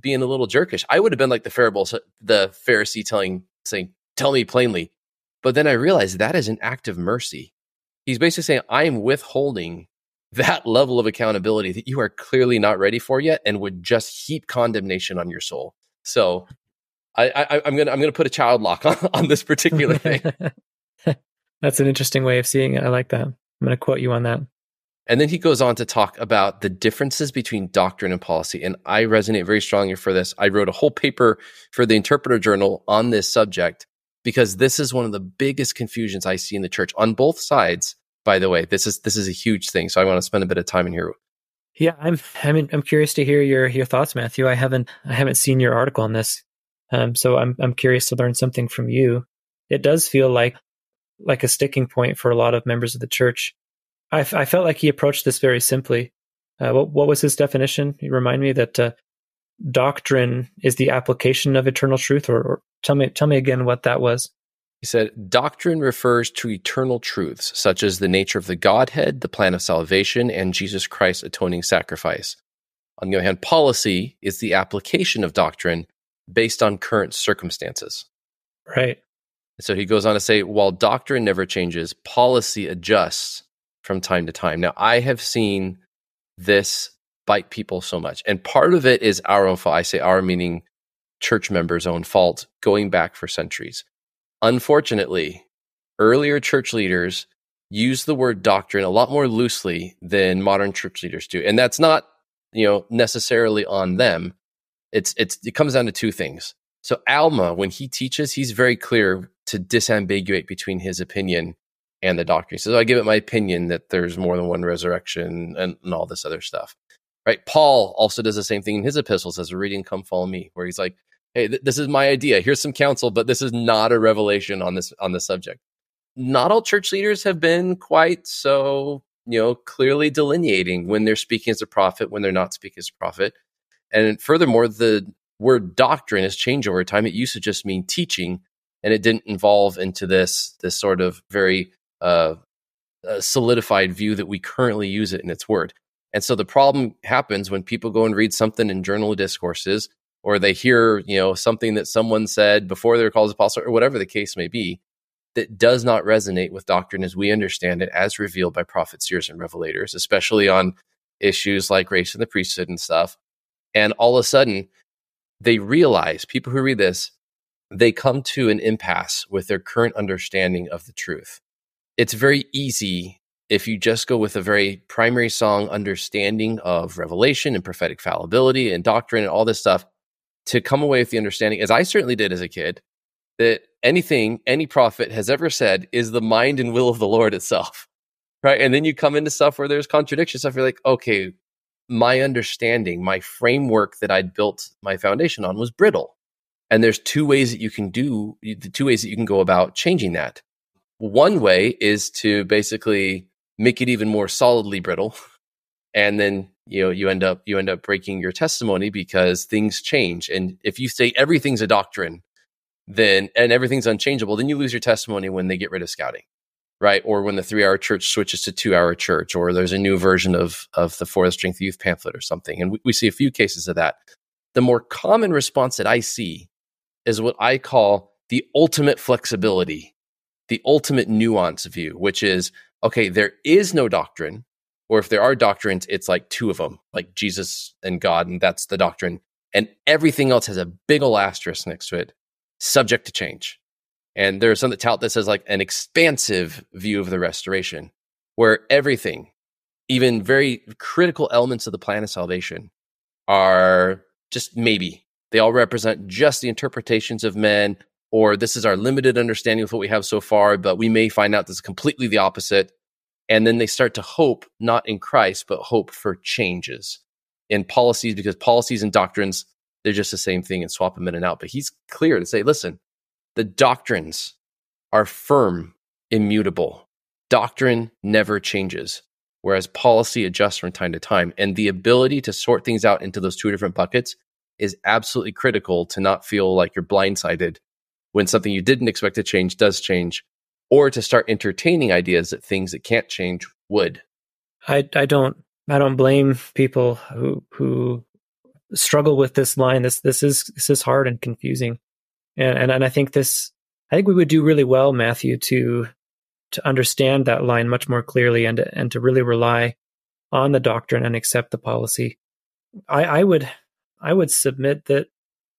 being a little jerkish. I would have been like the parables, uh, the Pharisee telling, saying, "Tell me plainly." But then I realized that is an act of mercy. He's basically saying, "I am withholding that level of accountability that you are clearly not ready for yet, and would just heap condemnation on your soul." So I, am gonna I'm gonna put a child lock on, on this particular thing. That's an interesting way of seeing it. I like that. I'm gonna quote you on that. And then he goes on to talk about the differences between doctrine and policy. And I resonate very strongly for this. I wrote a whole paper for the Interpreter Journal on this subject because this is one of the biggest confusions I see in the church on both sides. By the way, this is this is a huge thing. So I want to spend a bit of time in here. Yeah, I'm I'm I'm curious to hear your your thoughts, Matthew. I haven't I haven't seen your article on this. Um, so I'm I'm curious to learn something from you. It does feel like like a sticking point for a lot of members of the church I, f- I felt like he approached this very simply. Uh, what, what, was his definition? You remind me that uh, doctrine is the application of eternal truth, or, or tell me tell me again what that was. He said, Doctrine refers to eternal truths, such as the nature of the Godhead, the plan of salvation, and Jesus Christ's atoning sacrifice. On the other hand, policy is the application of doctrine based on current circumstances. Right. So he goes on to say, while doctrine never changes, policy adjusts from time to time. Now, I have seen this bite people so much. And part of it is our own fault. I say our meaning church members' own fault going back for centuries. Unfortunately, earlier church leaders use the word doctrine a lot more loosely than modern church leaders do. And that's not, you know, necessarily on them. It's it's it comes down to two things. So Alma, when he teaches, he's very clear to disambiguate between his opinion and the doctrine. So oh, I give it my opinion that there's more than one resurrection and, and all this other stuff. Right. Paul also does the same thing in his epistles as a reading, come follow me, where he's like, Hey, th- this is my idea. Here's some counsel, but this is not a revelation on this, on the subject. Not all church leaders have been quite so, you know, clearly delineating when they're speaking as a prophet, when they're not speaking as a prophet. And furthermore, the word doctrine has changed over time. It used to just mean teaching, and it didn't evolve into this this sort of very uh, solidified view that we currently use it in its word. And so the problem happens when people go and read something in journal discourses or they hear, you know, something that someone said before they were called apostle or whatever the case may be that does not resonate with doctrine as we understand it as revealed by prophets, seers, and revelators, especially on issues like race and the priesthood and stuff. And all of a sudden, they realize, people who read this, they come to an impasse with their current understanding of the truth it's very easy if you just go with a very primary song understanding of revelation and prophetic fallibility and doctrine and all this stuff to come away with the understanding, as I certainly did as a kid, that anything any prophet has ever said is the mind and will of the Lord itself. Right. And then you come into stuff where there's contradiction stuff. You're like, okay, my understanding, my framework that I'd built my foundation on was brittle. And there's two ways that you can do the two ways that you can go about changing that. One way is to basically make it even more solidly brittle. And then you know you end up you end up breaking your testimony because things change. And if you say everything's a doctrine, then and everything's unchangeable, then you lose your testimony when they get rid of scouting. Right. Or when the three hour church switches to two hour church, or there's a new version of of the For the Strength Youth pamphlet or something. And we, we see a few cases of that. The more common response that I see is what I call the ultimate flexibility the ultimate nuance view, which is okay, there is no doctrine, or if there are doctrines, it's like two of them, like Jesus and God, and that's the doctrine. And everything else has a big ol' asterisk next to it, subject to change. And there's some that tout that says like an expansive view of the restoration, where everything, even very critical elements of the plan of salvation, are just maybe. They all represent just the interpretations of men or this is our limited understanding of what we have so far, but we may find out this is completely the opposite. And then they start to hope, not in Christ, but hope for changes in policies, because policies and doctrines they're just the same thing and swap them in and out. But he's clear to say, listen, the doctrines are firm, immutable. Doctrine never changes, whereas policy adjusts from time to time. And the ability to sort things out into those two different buckets is absolutely critical to not feel like you're blindsided when something you didn't expect to change does change, or to start entertaining ideas that things that can't change would. I, I don't I don't blame people who who struggle with this line. This this is this is hard and confusing, and and, and I think this I think we would do really well, Matthew, to to understand that line much more clearly and and to really rely on the doctrine and accept the policy. I, I would I would submit that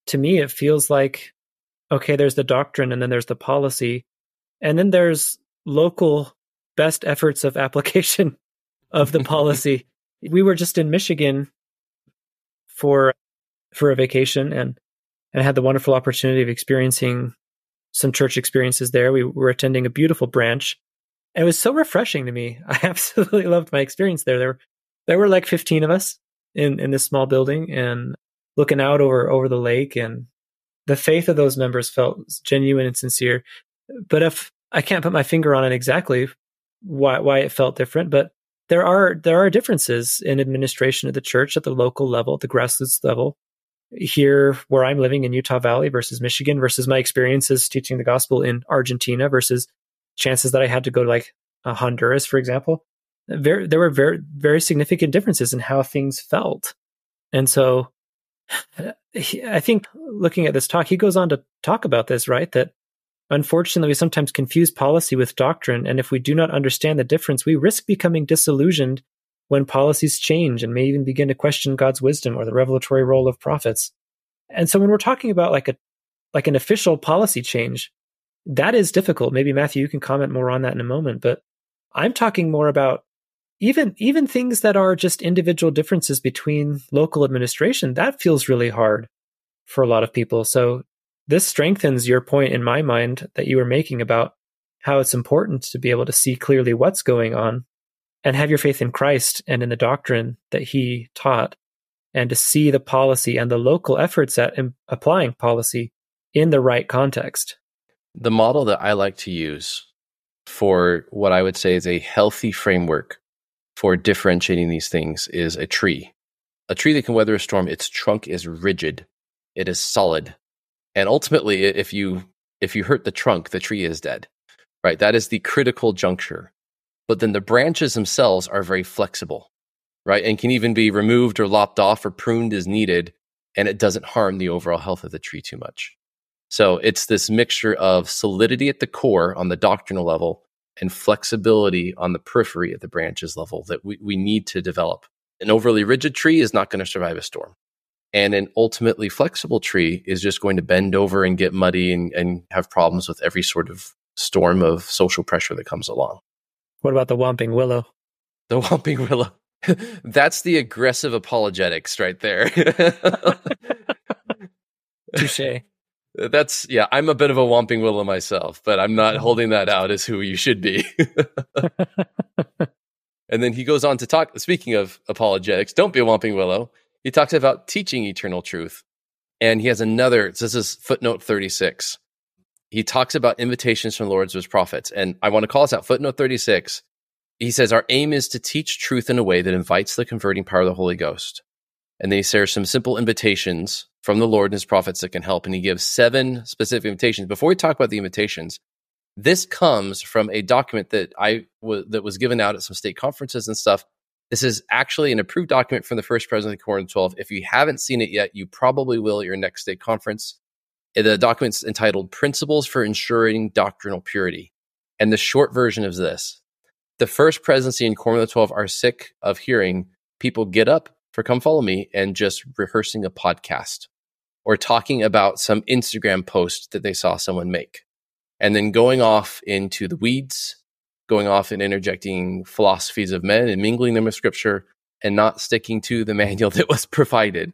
to me it feels like okay, there's the doctrine and then there's the policy, and then there's local best efforts of application of the policy. we were just in Michigan for for a vacation and and had the wonderful opportunity of experiencing some church experiences there. We were attending a beautiful branch. And it was so refreshing to me. I absolutely loved my experience there. There were, there were like 15 of us in, in this small building and looking out over, over the lake and the faith of those members felt genuine and sincere. But if I can't put my finger on it exactly why, why it felt different, but there are there are differences in administration of the church at the local level, the grassroots level. Here, where I'm living in Utah Valley versus Michigan, versus my experiences teaching the gospel in Argentina versus chances that I had to go to like uh, Honduras, for example. Very, there were very very significant differences in how things felt, and so I think looking at this talk, he goes on to talk about this, right? That Unfortunately, we sometimes confuse policy with doctrine, and if we do not understand the difference, we risk becoming disillusioned when policies change and may even begin to question God's wisdom or the revelatory role of prophets. And so when we're talking about like a like an official policy change, that is difficult. Maybe Matthew you can comment more on that in a moment, but I'm talking more about even even things that are just individual differences between local administration. That feels really hard for a lot of people. So this strengthens your point in my mind that you were making about how it's important to be able to see clearly what's going on and have your faith in Christ and in the doctrine that he taught and to see the policy and the local efforts at applying policy in the right context. The model that I like to use for what I would say is a healthy framework for differentiating these things is a tree. A tree that can weather a storm, its trunk is rigid, it is solid, and ultimately, if you if you hurt the trunk, the tree is dead. Right? That is the critical juncture. But then the branches themselves are very flexible, right? And can even be removed or lopped off or pruned as needed, and it doesn't harm the overall health of the tree too much. So it's this mixture of solidity at the core on the doctrinal level and flexibility on the periphery at the branches level that we, we need to develop. An overly rigid tree is not going to survive a storm. And an ultimately flexible tree is just going to bend over and get muddy and, and have problems with every sort of storm of social pressure that comes along. What about the Whomping Willow? The Whomping Willow. That's the aggressive apologetics right there. Touche. That's yeah, I'm a bit of a Whomping Willow myself, but I'm not mm-hmm. holding that out as who you should be. and then he goes on to talk speaking of apologetics, don't be a Whomping Willow he talks about teaching eternal truth. And he has another, this is footnote 36. He talks about invitations from the Lord's his prophets. And I want to call this out. Footnote 36. He says, Our aim is to teach truth in a way that invites the converting power of the Holy Ghost. And then he says some simple invitations from the Lord and his prophets that can help. And he gives seven specific invitations. Before we talk about the invitations, this comes from a document that I w- that was given out at some state conferences and stuff this is actually an approved document from the First President of Quorum 12. If you haven't seen it yet, you probably will at your next state conference. Uh, the document's entitled Principles for Ensuring Doctrinal Purity. And the short version is this The First Presidency and Quorum the 12 are sick of hearing people get up for Come Follow Me and just rehearsing a podcast or talking about some Instagram post that they saw someone make and then going off into the weeds going off and interjecting philosophies of men and mingling them with scripture and not sticking to the manual that was provided.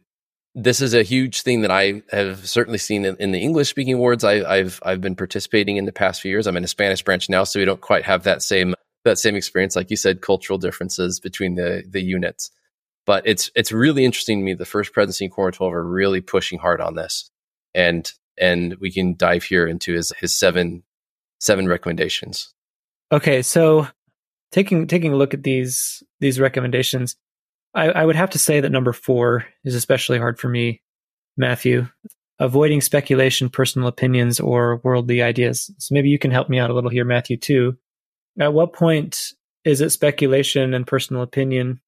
This is a huge thing that I have certainly seen in, in the English speaking wards. I, have I've been participating in the past few years. I'm in a Spanish branch now, so we don't quite have that same that same experience, like you said, cultural differences between the the units. But it's it's really interesting to me. The First Presidency and Quorum 12 are really pushing hard on this, and and we can dive here into his his seven seven recommendations. Okay, so taking taking a look at these these recommendations, I, I would have to say that number four is especially hard for me, Matthew. Avoiding speculation, personal opinions, or worldly ideas. So maybe you can help me out a little here, Matthew, too. At what point is it speculation and personal opinion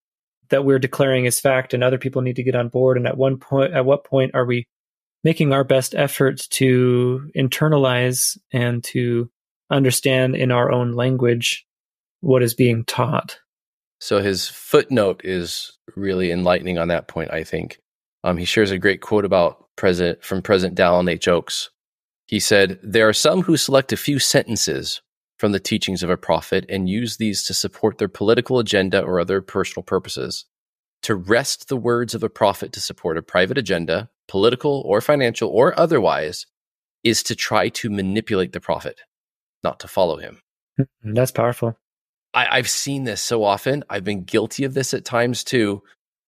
that we're declaring as fact and other people need to get on board? And at one point, at what point are we making our best effort to internalize and to understand in our own language what is being taught? So his footnote is really enlightening on that point, I think. Um, he shares a great quote about President from President Dallin H. Oaks. He said, There are some who select a few sentences from the teachings of a prophet and use these to support their political agenda or other personal purposes. To wrest the words of a prophet to support a private agenda, political or financial or otherwise, is to try to manipulate the prophet, not to follow him. Hmm, that's powerful. I, have seen this so often. I've been guilty of this at times too,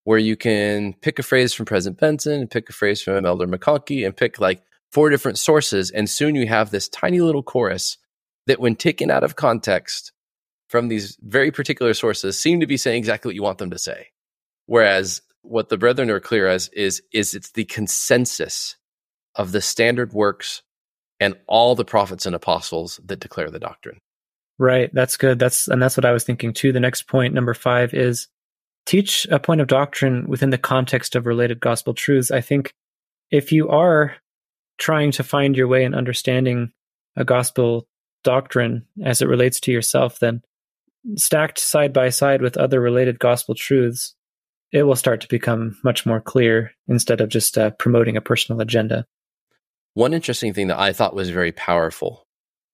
where you can pick a phrase from President Benson, and pick a phrase from Elder McConkie, and pick like four different sources. And soon you have this tiny little chorus that, when taken out of context from these very particular sources, seem to be saying exactly what you want them to say. Whereas what the brethren are clear as is, is it's the consensus of the standard works and all the prophets and apostles that declare the doctrine. Right. That's good. That's and that's what I was thinking too. The next point, number five, is teach a point of doctrine within the context of related gospel truths. I think if you are trying to find your way in understanding a gospel doctrine as it relates to yourself, then stacked side by side with other related gospel truths, it will start to become much more clear instead of just uh, promoting a personal agenda. One interesting thing that I thought was very powerful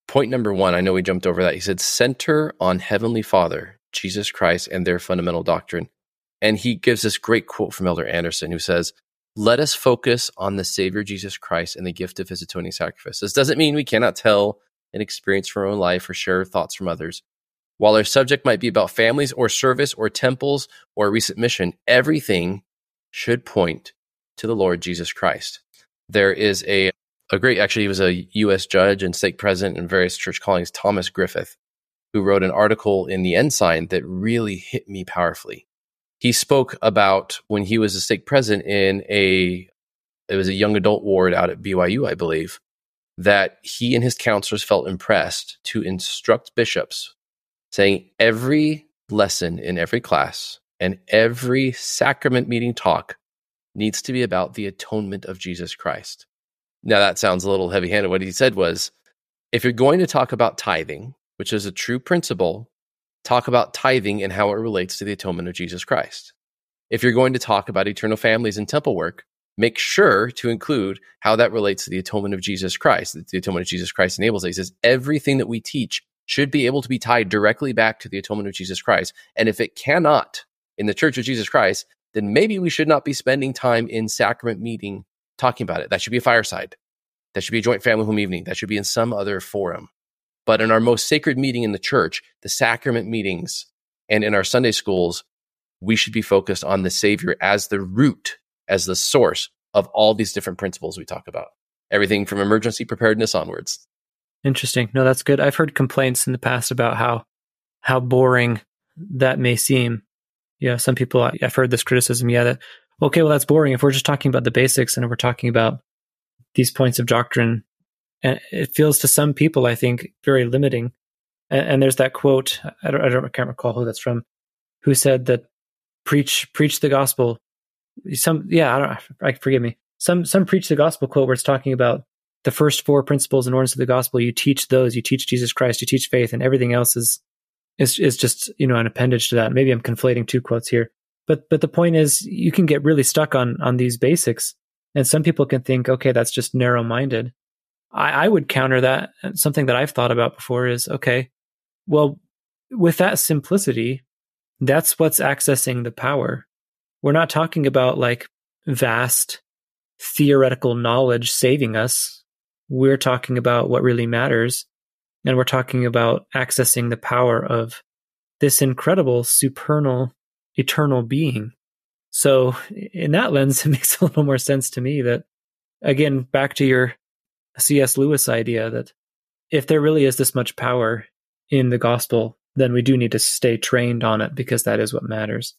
point number one, I know we jumped over that. He said, center on Heavenly Father, Jesus Christ, and their fundamental doctrine. And he gives this great quote from Elder Andersen who says, Let us focus on the Savior Jesus Christ and the gift of his atoning sacrifice. This doesn't mean we cannot tell an experience from our own life or share thoughts from others. While our subject might be about families or service or temples or a recent mission, everything should point to the Lord Jesus Christ. There is a a great, actually, he was a U.S. judge and stake president in various church callings, Thomas Griffith, who wrote an article in the Ensign that really hit me powerfully. He spoke about when he was a stake president in a, it was a young adult ward out at BYU, I believe, that he and his counselors felt impressed to instruct bishops, saying every lesson in every class and every sacrament meeting talk needs to be about the atonement of Jesus Christ. Now, that sounds a little heavy handed. What he said was if you're going to talk about tithing, which is a true principle, talk about tithing and how it relates to the atonement of Jesus Christ. If you're going to talk about eternal families and temple work, make sure to include how that relates to the atonement of Jesus Christ. The atonement of Jesus Christ enables it. He says everything that we teach should be able to be tied directly back to the atonement of Jesus Christ. And if it cannot in the Church of Jesus Christ, then maybe we should not be spending time in sacrament meeting talking about it. That should be a fireside. That should be a joint family home evening. That should be in some other forum. But in our most sacred meeting in the church, the sacrament meetings, and in our Sunday schools, we should be focused on the Savior as the root, as the source of all these different principles we talk about. Everything from emergency preparedness onwards. Interesting. No, that's good. I've heard complaints in the past about how how boring that may seem. Yeah, some people I've heard this criticism. Yeah, that okay, well that's boring. If we're just talking about the basics and we're talking about these points of doctrine, and it feels to some people, I think, very limiting. And, and there's that quote I don't, I don't, I can't recall who that's from, who said that preach preach the gospel. Some yeah, I don't, I forgive me. Some some preach the gospel quote where it's talking about the first four principles and orders of the gospel. You teach those. You teach Jesus Christ. You teach faith, and everything else is is is just you know an appendage to that. Maybe I'm conflating two quotes here, but but the point is you can get really stuck on on these basics and some people can think, okay, that's just narrow minded. I, I would counter that. Something that I've thought about before is, okay, well, with that simplicity, that's what's accessing the power. We're not talking about like vast theoretical knowledge saving us. We're talking about what really matters. And we're talking about accessing the power of this incredible supernal eternal being So, in that lens, it makes a little more sense to me that, again, back to your C.S. Lewis idea that if there really is this much power in the gospel, then we do need to stay trained on it because that is what matters.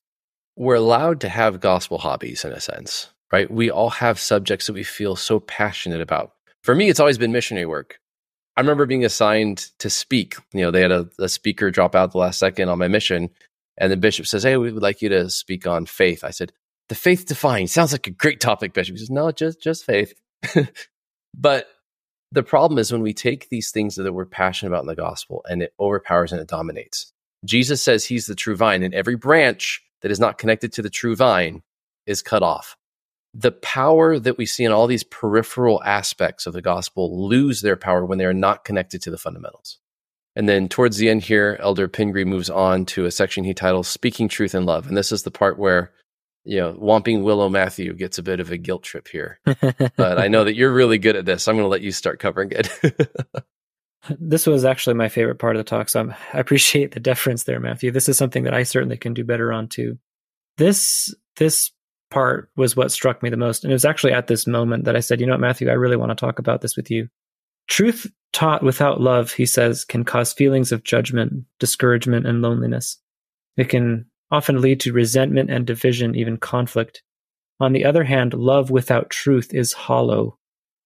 We're allowed to have gospel hobbies in a sense, right? We all have subjects that we feel so passionate about. For me, it's always been missionary work. I remember being assigned to speak. You know, they had a, a speaker drop out the last second on my mission, and the bishop says, Hey, we would like you to speak on faith. I said, The faith defined sounds like a great topic, Bishop. He says, No, just just faith. but the problem is when we take these things that we're passionate about in the gospel and it overpowers and it dominates. Jesus says he's the true vine, and every branch that is not connected to the true vine is cut off the power that we see in all these peripheral aspects of the gospel lose their power when they are not connected to the fundamentals. And then towards the end here, Elder Pingree moves on to a section he titles Speaking Truth in Love. And this is the part where, you know, Whomping Willow Matthew gets a bit of a guilt trip here. but I know that you're really good at this. I'm going to let you start covering it. this was actually my favorite part of the talk. So I'm, I appreciate the deference there, Matthew. This is something that I certainly can do better on too. This this part was what struck me the most. And it was actually at this moment that I said, you know what, Matthew, I really want to talk about this with you. Truth taught without love, he says, can cause feelings of judgment, discouragement, and loneliness. It can often lead to resentment and division, even conflict. On the other hand, love without truth is hollow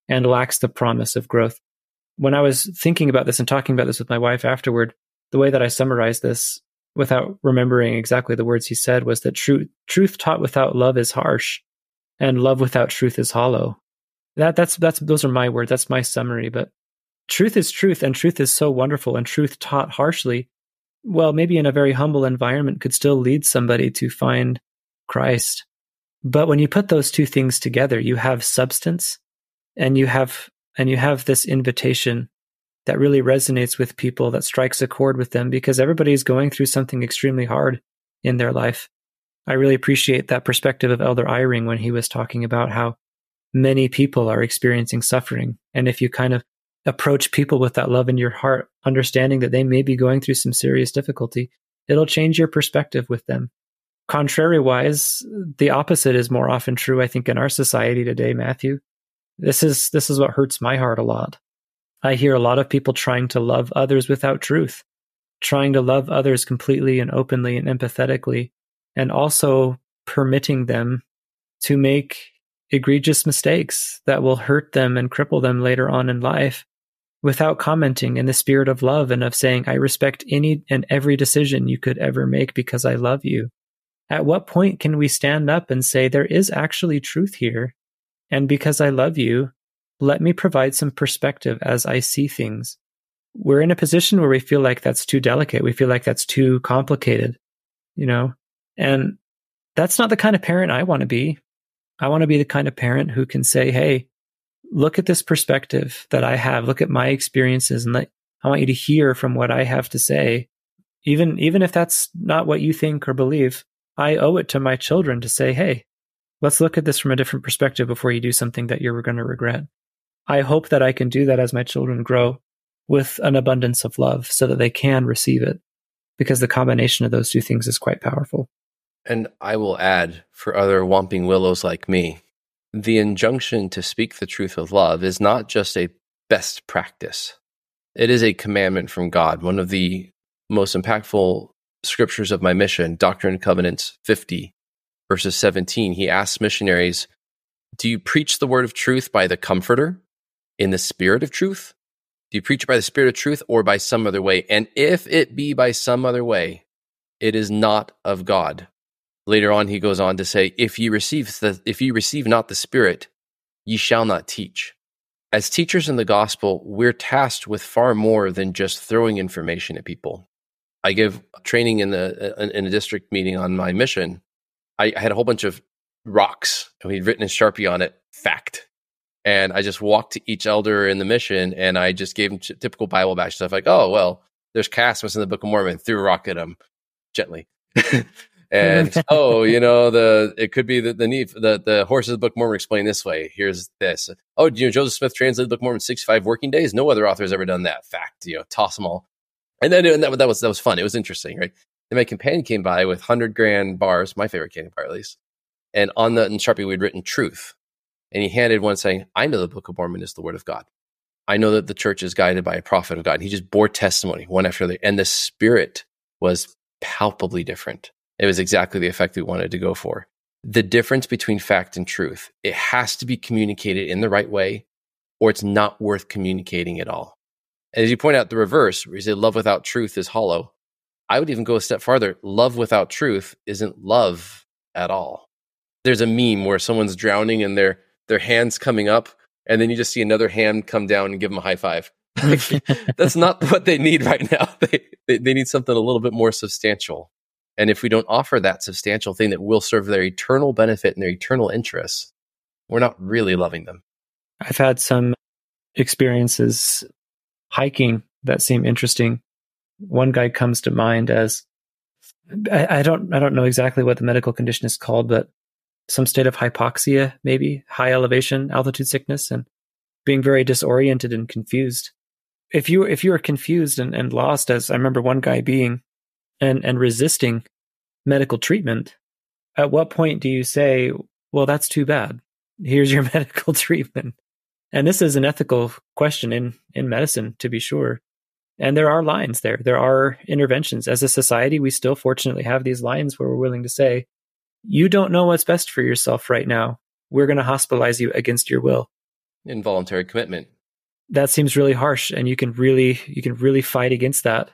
and lacks the promise of growth. When I was thinking about this and talking about this with my wife afterward, the way that I summarized this without remembering exactly the words he said was that truth truth taught without love is harsh and love without truth is hollow that that's that's those are my words that's my summary but truth is truth and truth is so wonderful and truth taught harshly well maybe in a very humble environment could still lead somebody to find christ but when you put those two things together you have substance and you have and you have this invitation that really resonates with people, that strikes a chord with them because everybody's going through something extremely hard in their life. I really appreciate that perspective of Elder Eyring when he was talking about how many people are experiencing suffering. And if you kind of approach people with that love in your heart, understanding that they may be going through some serious difficulty, it'll change your perspective with them. Contrary wise, the opposite is more often true, I think, in our society today, Matthew. This is this is what hurts my heart a lot. I hear a lot of people trying to love others without truth, trying to love others completely and openly and empathetically, and also permitting them to make egregious mistakes that will hurt them and cripple them later on in life without commenting in the spirit of love and of saying, I respect any and every decision you could ever make because I love you. At what point can we stand up and say, there is actually truth here? And because I love you, let me provide some perspective as I see things. We're in a position where we feel like that's too delicate. We feel like that's too complicated, you know? And that's not the kind of parent I want to be. I want to be the kind of parent who can say, Hey, look at this perspective that I have. Look at my experiences and let, I want you to hear from what I have to say. Even, even if that's not what you think or believe, I owe it to my children to say, Hey, let's look at this from a different perspective before you do something that you're going to regret. I hope that I can do that as my children grow with an abundance of love so that they can receive it because the combination of those two things is quite powerful. And I will add for other Whomping Willows like me, the injunction to speak the truth of love is not just a best practice. It is a commandment from God. One of the most impactful scriptures of my mission, Doctrine and Covenants 50, verses 17, he asks missionaries, Do you preach the word of truth by the comforter in the spirit of truth? Do you preach by the spirit of truth or by some other way? And if it be by some other way, it is not of God. Later on, he goes on to say, if ye receive the, if ye receive not the spirit, ye shall not teach. As teachers in the gospel, we're tasked with far more than just throwing information at people. I give training in the in a district meeting on my mission. I, had a whole bunch of rocks, and we'd written in Sharpie on it, fact, and I just walked to each elder in the mission and I just gave them typical Bible bash stuff like, oh, well, there's chiasmus in the Book of Mormon, threw a rock at him gently. and oh, you know, the it could be the the need the the horses of the Book of Mormon explained this way. Here's this. Oh, you know, Joseph Smith translated the Book of Mormon 65 working days. No other author has ever done that. Fact, you know, toss them all. And then and that, that was that was fun. It was interesting, right? And my companion came by with hundred grand bars, my favorite candy bar at least, And on the Sharpie, we'd written truth. And he handed one saying, I know the Book of Mormon is the word of God. I know that the church is guided by a prophet of God. He just bore testimony one after the other. And the spirit was palpably different. It was exactly the effect we wanted to go for. The difference between fact and truth, it has to be communicated in the right way, or it's not worth communicating at all. As you point out, the reverse, where you say love without truth is hollow. I would even go a step farther. Love without truth isn't love at all. There's a meme where someone's drowning and their their hands coming up and then you just see another hand come down and give them a high five. that's not what they need right now. They, they, they need something a little bit more substantial. And if we don't offer that substantial thing that will serve their eternal benefit and their eternal interests, we're not really loving them. I've had some experiences hiking that seem interesting. One guy comes to mind as I, I don't I don't know exactly what the medical condition is called, but some state of hypoxia, maybe high elevation, altitude sickness, and being very disoriented and confused. If you if you are confused and, and lost, as I remember one guy being, and and resisting medical treatment, at what point do you say, "Well, that's too bad. Here's your medical treatment"? And this is an ethical question in in medicine, to be sure. And there are lines there. There are interventions. As a society, we still fortunately have these lines where we're willing to say, you don't know what's best for yourself right now. We're going to hospitalize you against your will. Involuntary commitment. That seems really harsh, and you can really you can really fight against that.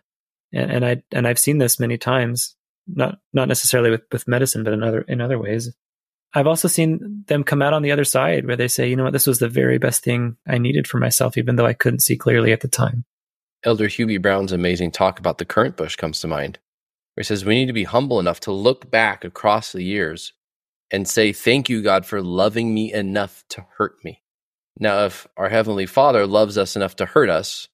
And, and I and I've seen this many times, not not necessarily with, with medicine, but in other in other ways. I've also seen them come out on the other side where they say, you know what, this was the very best thing I needed for myself, even though I couldn't see clearly at the time. Elder Hugh Brown's amazing talk about the currant bush comes to mind where he says we need to be humble enough to look back across the years and say, Thank you, God, for loving me enough to hurt me. Now, if our Heavenly Father loves us enough to hurt us,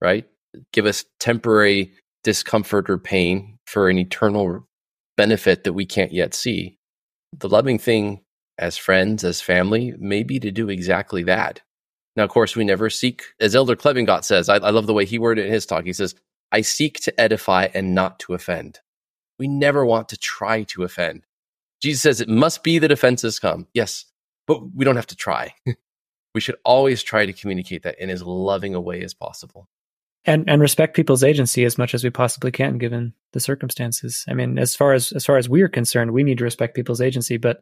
right, give us temporary discomfort or pain for an eternal benefit that we can't yet see, the loving thing as friends, as family, may be to do exactly that. Now, of course, we never seek, as Elder Klebingat says, I, I love the way he worded it in his talk. He says, I seek to edify and not to offend. We never want to try to offend. Jesus says it must be that offenses come. Yes, but we don't have to try. we should always try to communicate that in as loving a way as possible. And and respect people's agency as much as we possibly can given the circumstances. I mean, as far as as far as we're concerned, we need to respect people's agency, but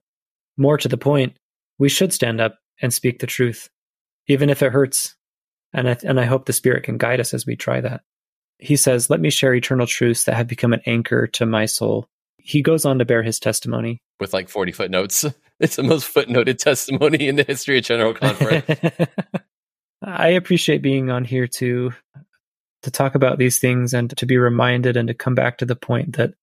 more to the point, we should stand up and speak the truth, even if it hurts. And I and I hope the spirit can guide us as we try that he says, Let me share eternal truths that have become an anchor to my soul. He goes on to bear his testimony. With like 40 footnotes. It's the most footnoted testimony in the history of General Conference. I appreciate being on here to to talk about these things and to be reminded and to come back to the point that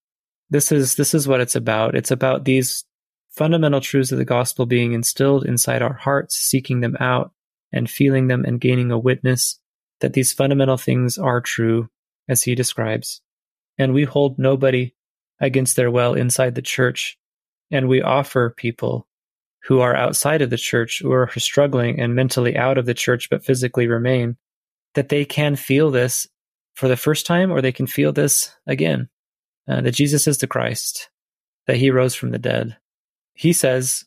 this is this is what it's about. It's about these fundamental truths of the gospel being instilled inside our hearts, seeking them out and feeling them and gaining a witness that these fundamental things are true as he describes. And we hold nobody against their will inside the church. And we offer people who are outside of the church, who are struggling and mentally out of the church but physically remain, that they can feel this for the first time or they can feel this again uh, that Jesus is the Christ, that he rose from the dead. He says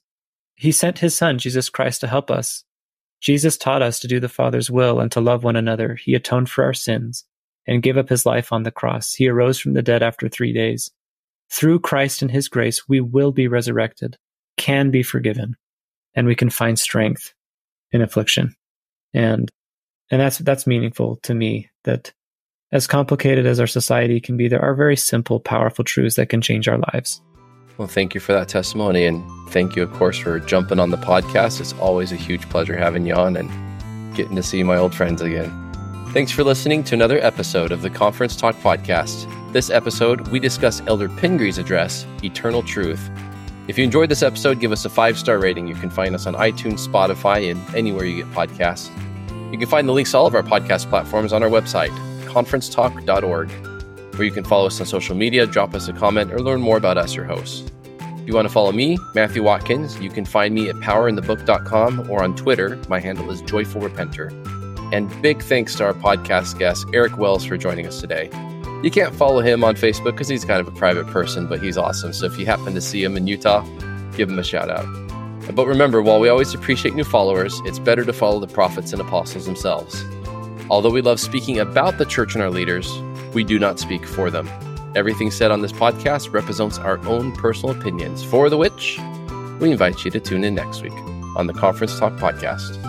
he sent his son, Jesus Christ, to help us. Jesus taught us to do the Father's will and to love one another. He atoned for our sins and gave up his life on the cross. He arose from the dead after three days. Through Christ and his grace, we will be resurrected, can be forgiven, and we can find strength in affliction. And, and that's, that's meaningful to me that as complicated as our society can be, there are very simple, powerful truths that can change our lives. Well, thank you for that testimony. And thank you, of course, for jumping on the podcast. It's always a huge pleasure having you on and getting to see my old friends again. Thanks for listening to another episode of the Conference Talk Podcast. This episode, we discuss Elder Pingree's address, Eternal Truth. If you enjoyed this episode, give us a five star rating. You can find us on iTunes, Spotify, and anywhere you get podcasts. You can find the links to all of our podcast platforms on our website, conferencetalk.org, where you can follow us on social media, drop us a comment, or learn more about us, your hosts. If you want to follow me, Matthew Watkins, you can find me at powerinthebook.com or on Twitter. My handle is Joyful Repenter. And big thanks to our podcast guest, Erik Wells, for joining us today. You can't follow him on Facebook because he's kind of a private person, but he's awesome. So if you happen to see him in Utah, give him a shout out. But remember, while we always appreciate new followers, it's better to follow the prophets and apostles themselves. Although we love speaking about the church and our leaders, we do not speak for them. Everything said on this podcast represents our own personal opinions, for the which we invite you to tune in next week on the Conference Talk Podcast.